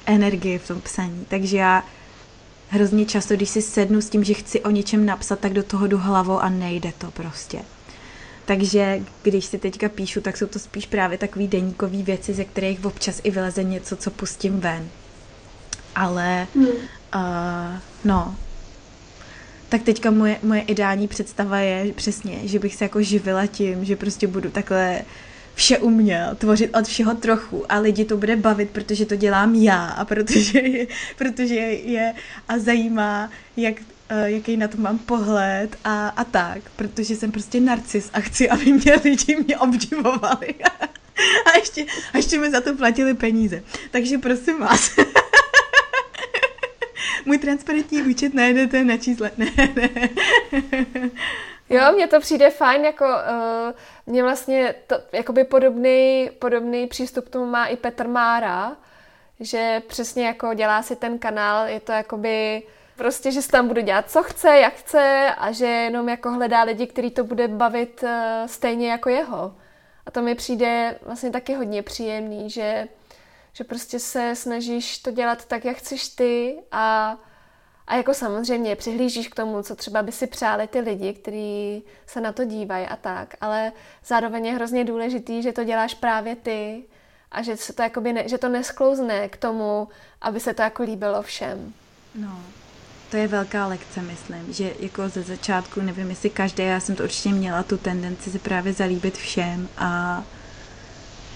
energii v tom psaní. Takže já hrozně často, když si sednu s tím, že chci o něčem napsat, tak do toho jdu hlavou a nejde to prostě. Takže když si teďka píšu, tak jsou to spíš právě takové deníkové věci, ze kterých občas i vyleze něco, co pustím ven. Ale, hmm. Uh, no, tak teďka moje, moje ideální představa je přesně, že bych se jako živila tím, že prostě budu takhle vše uměl, tvořit od všeho trochu a lidi to bude bavit, protože to dělám já a protože je, protože je a zajímá, jak Eh, jaký na to mám pohled a, a tak, protože jsem prostě narcis a chci, aby mě lidi mě obdivovali. a, ještě, a ještě mi za to platili peníze. Takže prosím vás. Můj transparentní účet najdete na čísle. Ne, ne. Jo, mně to přijde fajn, jako uh, mě vlastně to, jakoby podobný, podobný přístup tomu má i Petr Mára, že přesně jako dělá si ten kanál, je to jakoby Prostě, že se tam bude dělat, co chce, jak chce a že jenom jako hledá lidi, který to bude bavit uh, stejně jako jeho. A to mi přijde vlastně taky hodně příjemný, že, že prostě se snažíš to dělat tak, jak chceš ty a, a jako samozřejmě přihlížíš k tomu, co třeba by si přáli ty lidi, kteří se na to dívají a tak, ale zároveň je hrozně důležitý, že to děláš právě ty a že, se to, jakoby ne, že to nesklouzne k tomu, aby se to jako líbilo všem. No, to je velká lekce, myslím, že jako ze začátku, nevím, jestli každý, já jsem to určitě měla tu tendenci se právě zalíbit všem a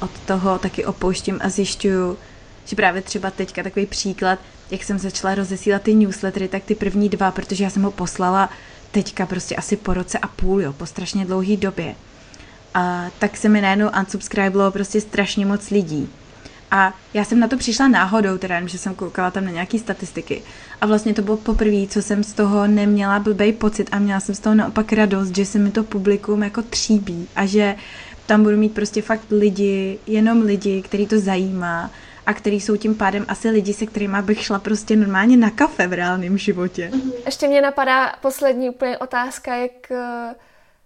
od toho taky opouštím a zjišťuju, že právě třeba teďka takový příklad, jak jsem začala rozesílat ty newslettery, tak ty první dva, protože já jsem ho poslala teďka prostě asi po roce a půl, jo, po strašně dlouhé době. A tak se mi najednou unsubscribelo prostě strašně moc lidí. A já jsem na to přišla náhodou, teda že jsem koukala tam na nějaké statistiky. A vlastně to bylo poprvé, co jsem z toho neměla blbej pocit a měla jsem z toho naopak radost, že se mi to publikum jako tříbí a že tam budu mít prostě fakt lidi, jenom lidi, který to zajímá a který jsou tím pádem asi lidi, se kterými bych šla prostě normálně na kafe v reálném životě. Mhm. Ještě mě napadá poslední úplně otázka, jak, eh,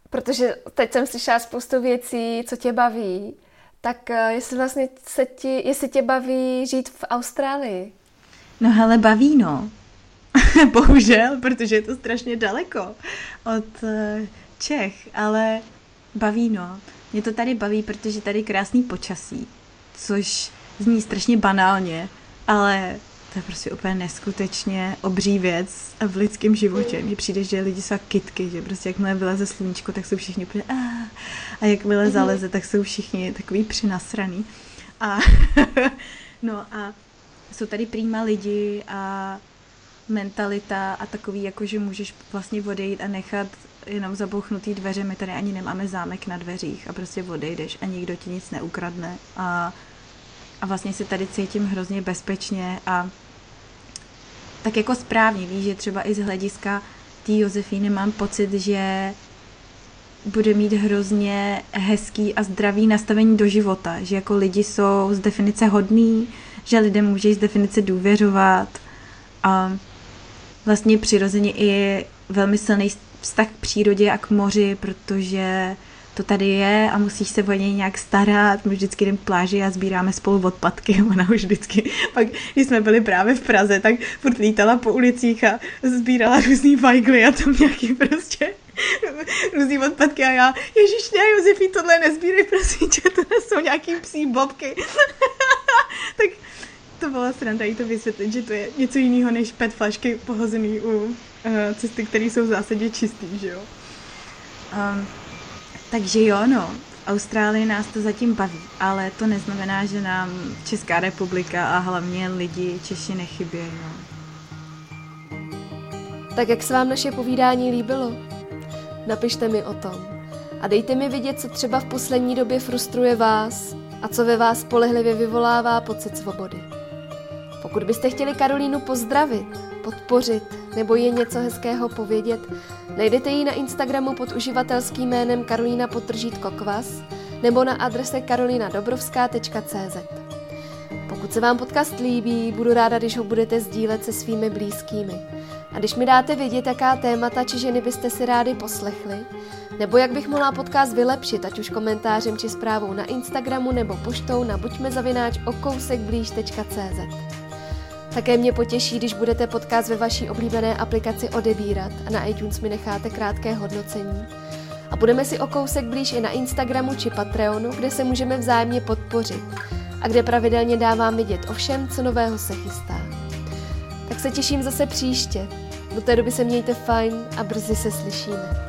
protože teď jsem slyšela spoustu věcí, co tě baví tak eh, jestli vlastně se ti, jestli tě baví žít v Austrálii? No hele, baví no. Bohužel, protože je to strašně daleko od eh, Čech, ale baví no. Mě to tady baví, protože tady je krásný počasí, což zní strašně banálně, ale to je prostě úplně neskutečně obří věc v lidském životě. Mně přijde, že lidi jsou kitky, že prostě jakmile vyleze sluníčko, tak jsou všichni úplně ah, a jakmile mhm. zaleze, tak jsou všichni takový přinasraný. A no a jsou tady prýma lidi a mentalita a takový, jako že můžeš vlastně odejít a nechat jenom zabouchnutý dveře. My tady ani nemáme zámek na dveřích a prostě odejdeš a nikdo ti nic neukradne a a vlastně se tady cítím hrozně bezpečně a tak jako správně, víš, že třeba i z hlediska té Josefíny mám pocit, že bude mít hrozně hezký a zdravý nastavení do života, že jako lidi jsou z definice hodný, že lidem může z definice důvěřovat a vlastně přirozeně i velmi silný vztah k přírodě a k moři, protože to tady je a musíš se o něj nějak starat. My vždycky jdeme k pláži a sbíráme spolu odpadky. Ona už vždycky, pak když jsme byli právě v Praze, tak furt lítala po ulicích a sbírala různý vajgly a tam nějaký prostě různý odpadky a já, ježiš, ne, Josefi, tohle nezbírej, prosím tě, to jsou nějaký psí bobky. tak to byla sranda jí to vysvětlit, že to je něco jiného než pet flašky pohozený u cesty, které jsou v zásadě čistý, že jo. Um, takže jo, no, v Austrálii nás to zatím baví, ale to neznamená, že nám Česká republika a hlavně lidi Češi nechybějí, no. Tak jak se vám naše povídání líbilo? Napište mi o tom. A dejte mi vidět, co třeba v poslední době frustruje vás a co ve vás spolehlivě vyvolává pocit svobody. Pokud byste chtěli Karolínu pozdravit, podpořit nebo je něco hezkého povědět, najdete ji na Instagramu pod uživatelským jménem Karolína Potržítko Kvas nebo na adrese karolinadobrovská.cz. Pokud se vám podcast líbí, budu ráda, když ho budete sdílet se svými blízkými. A když mi dáte vědět, jaká témata či ženy byste si rádi poslechli, nebo jak bych mohla podcast vylepšit, ať už komentářem či zprávou na Instagramu nebo poštou na buďmezavináč okousekblíž.cz. Také mě potěší, když budete podcast ve vaší oblíbené aplikaci odebírat a na iTunes mi necháte krátké hodnocení. A budeme si o kousek blíž i na Instagramu či Patreonu, kde se můžeme vzájemně podpořit a kde pravidelně dávám vidět o všem, co nového se chystá. Tak se těším zase příště. Do té doby se mějte fajn a brzy se slyšíme.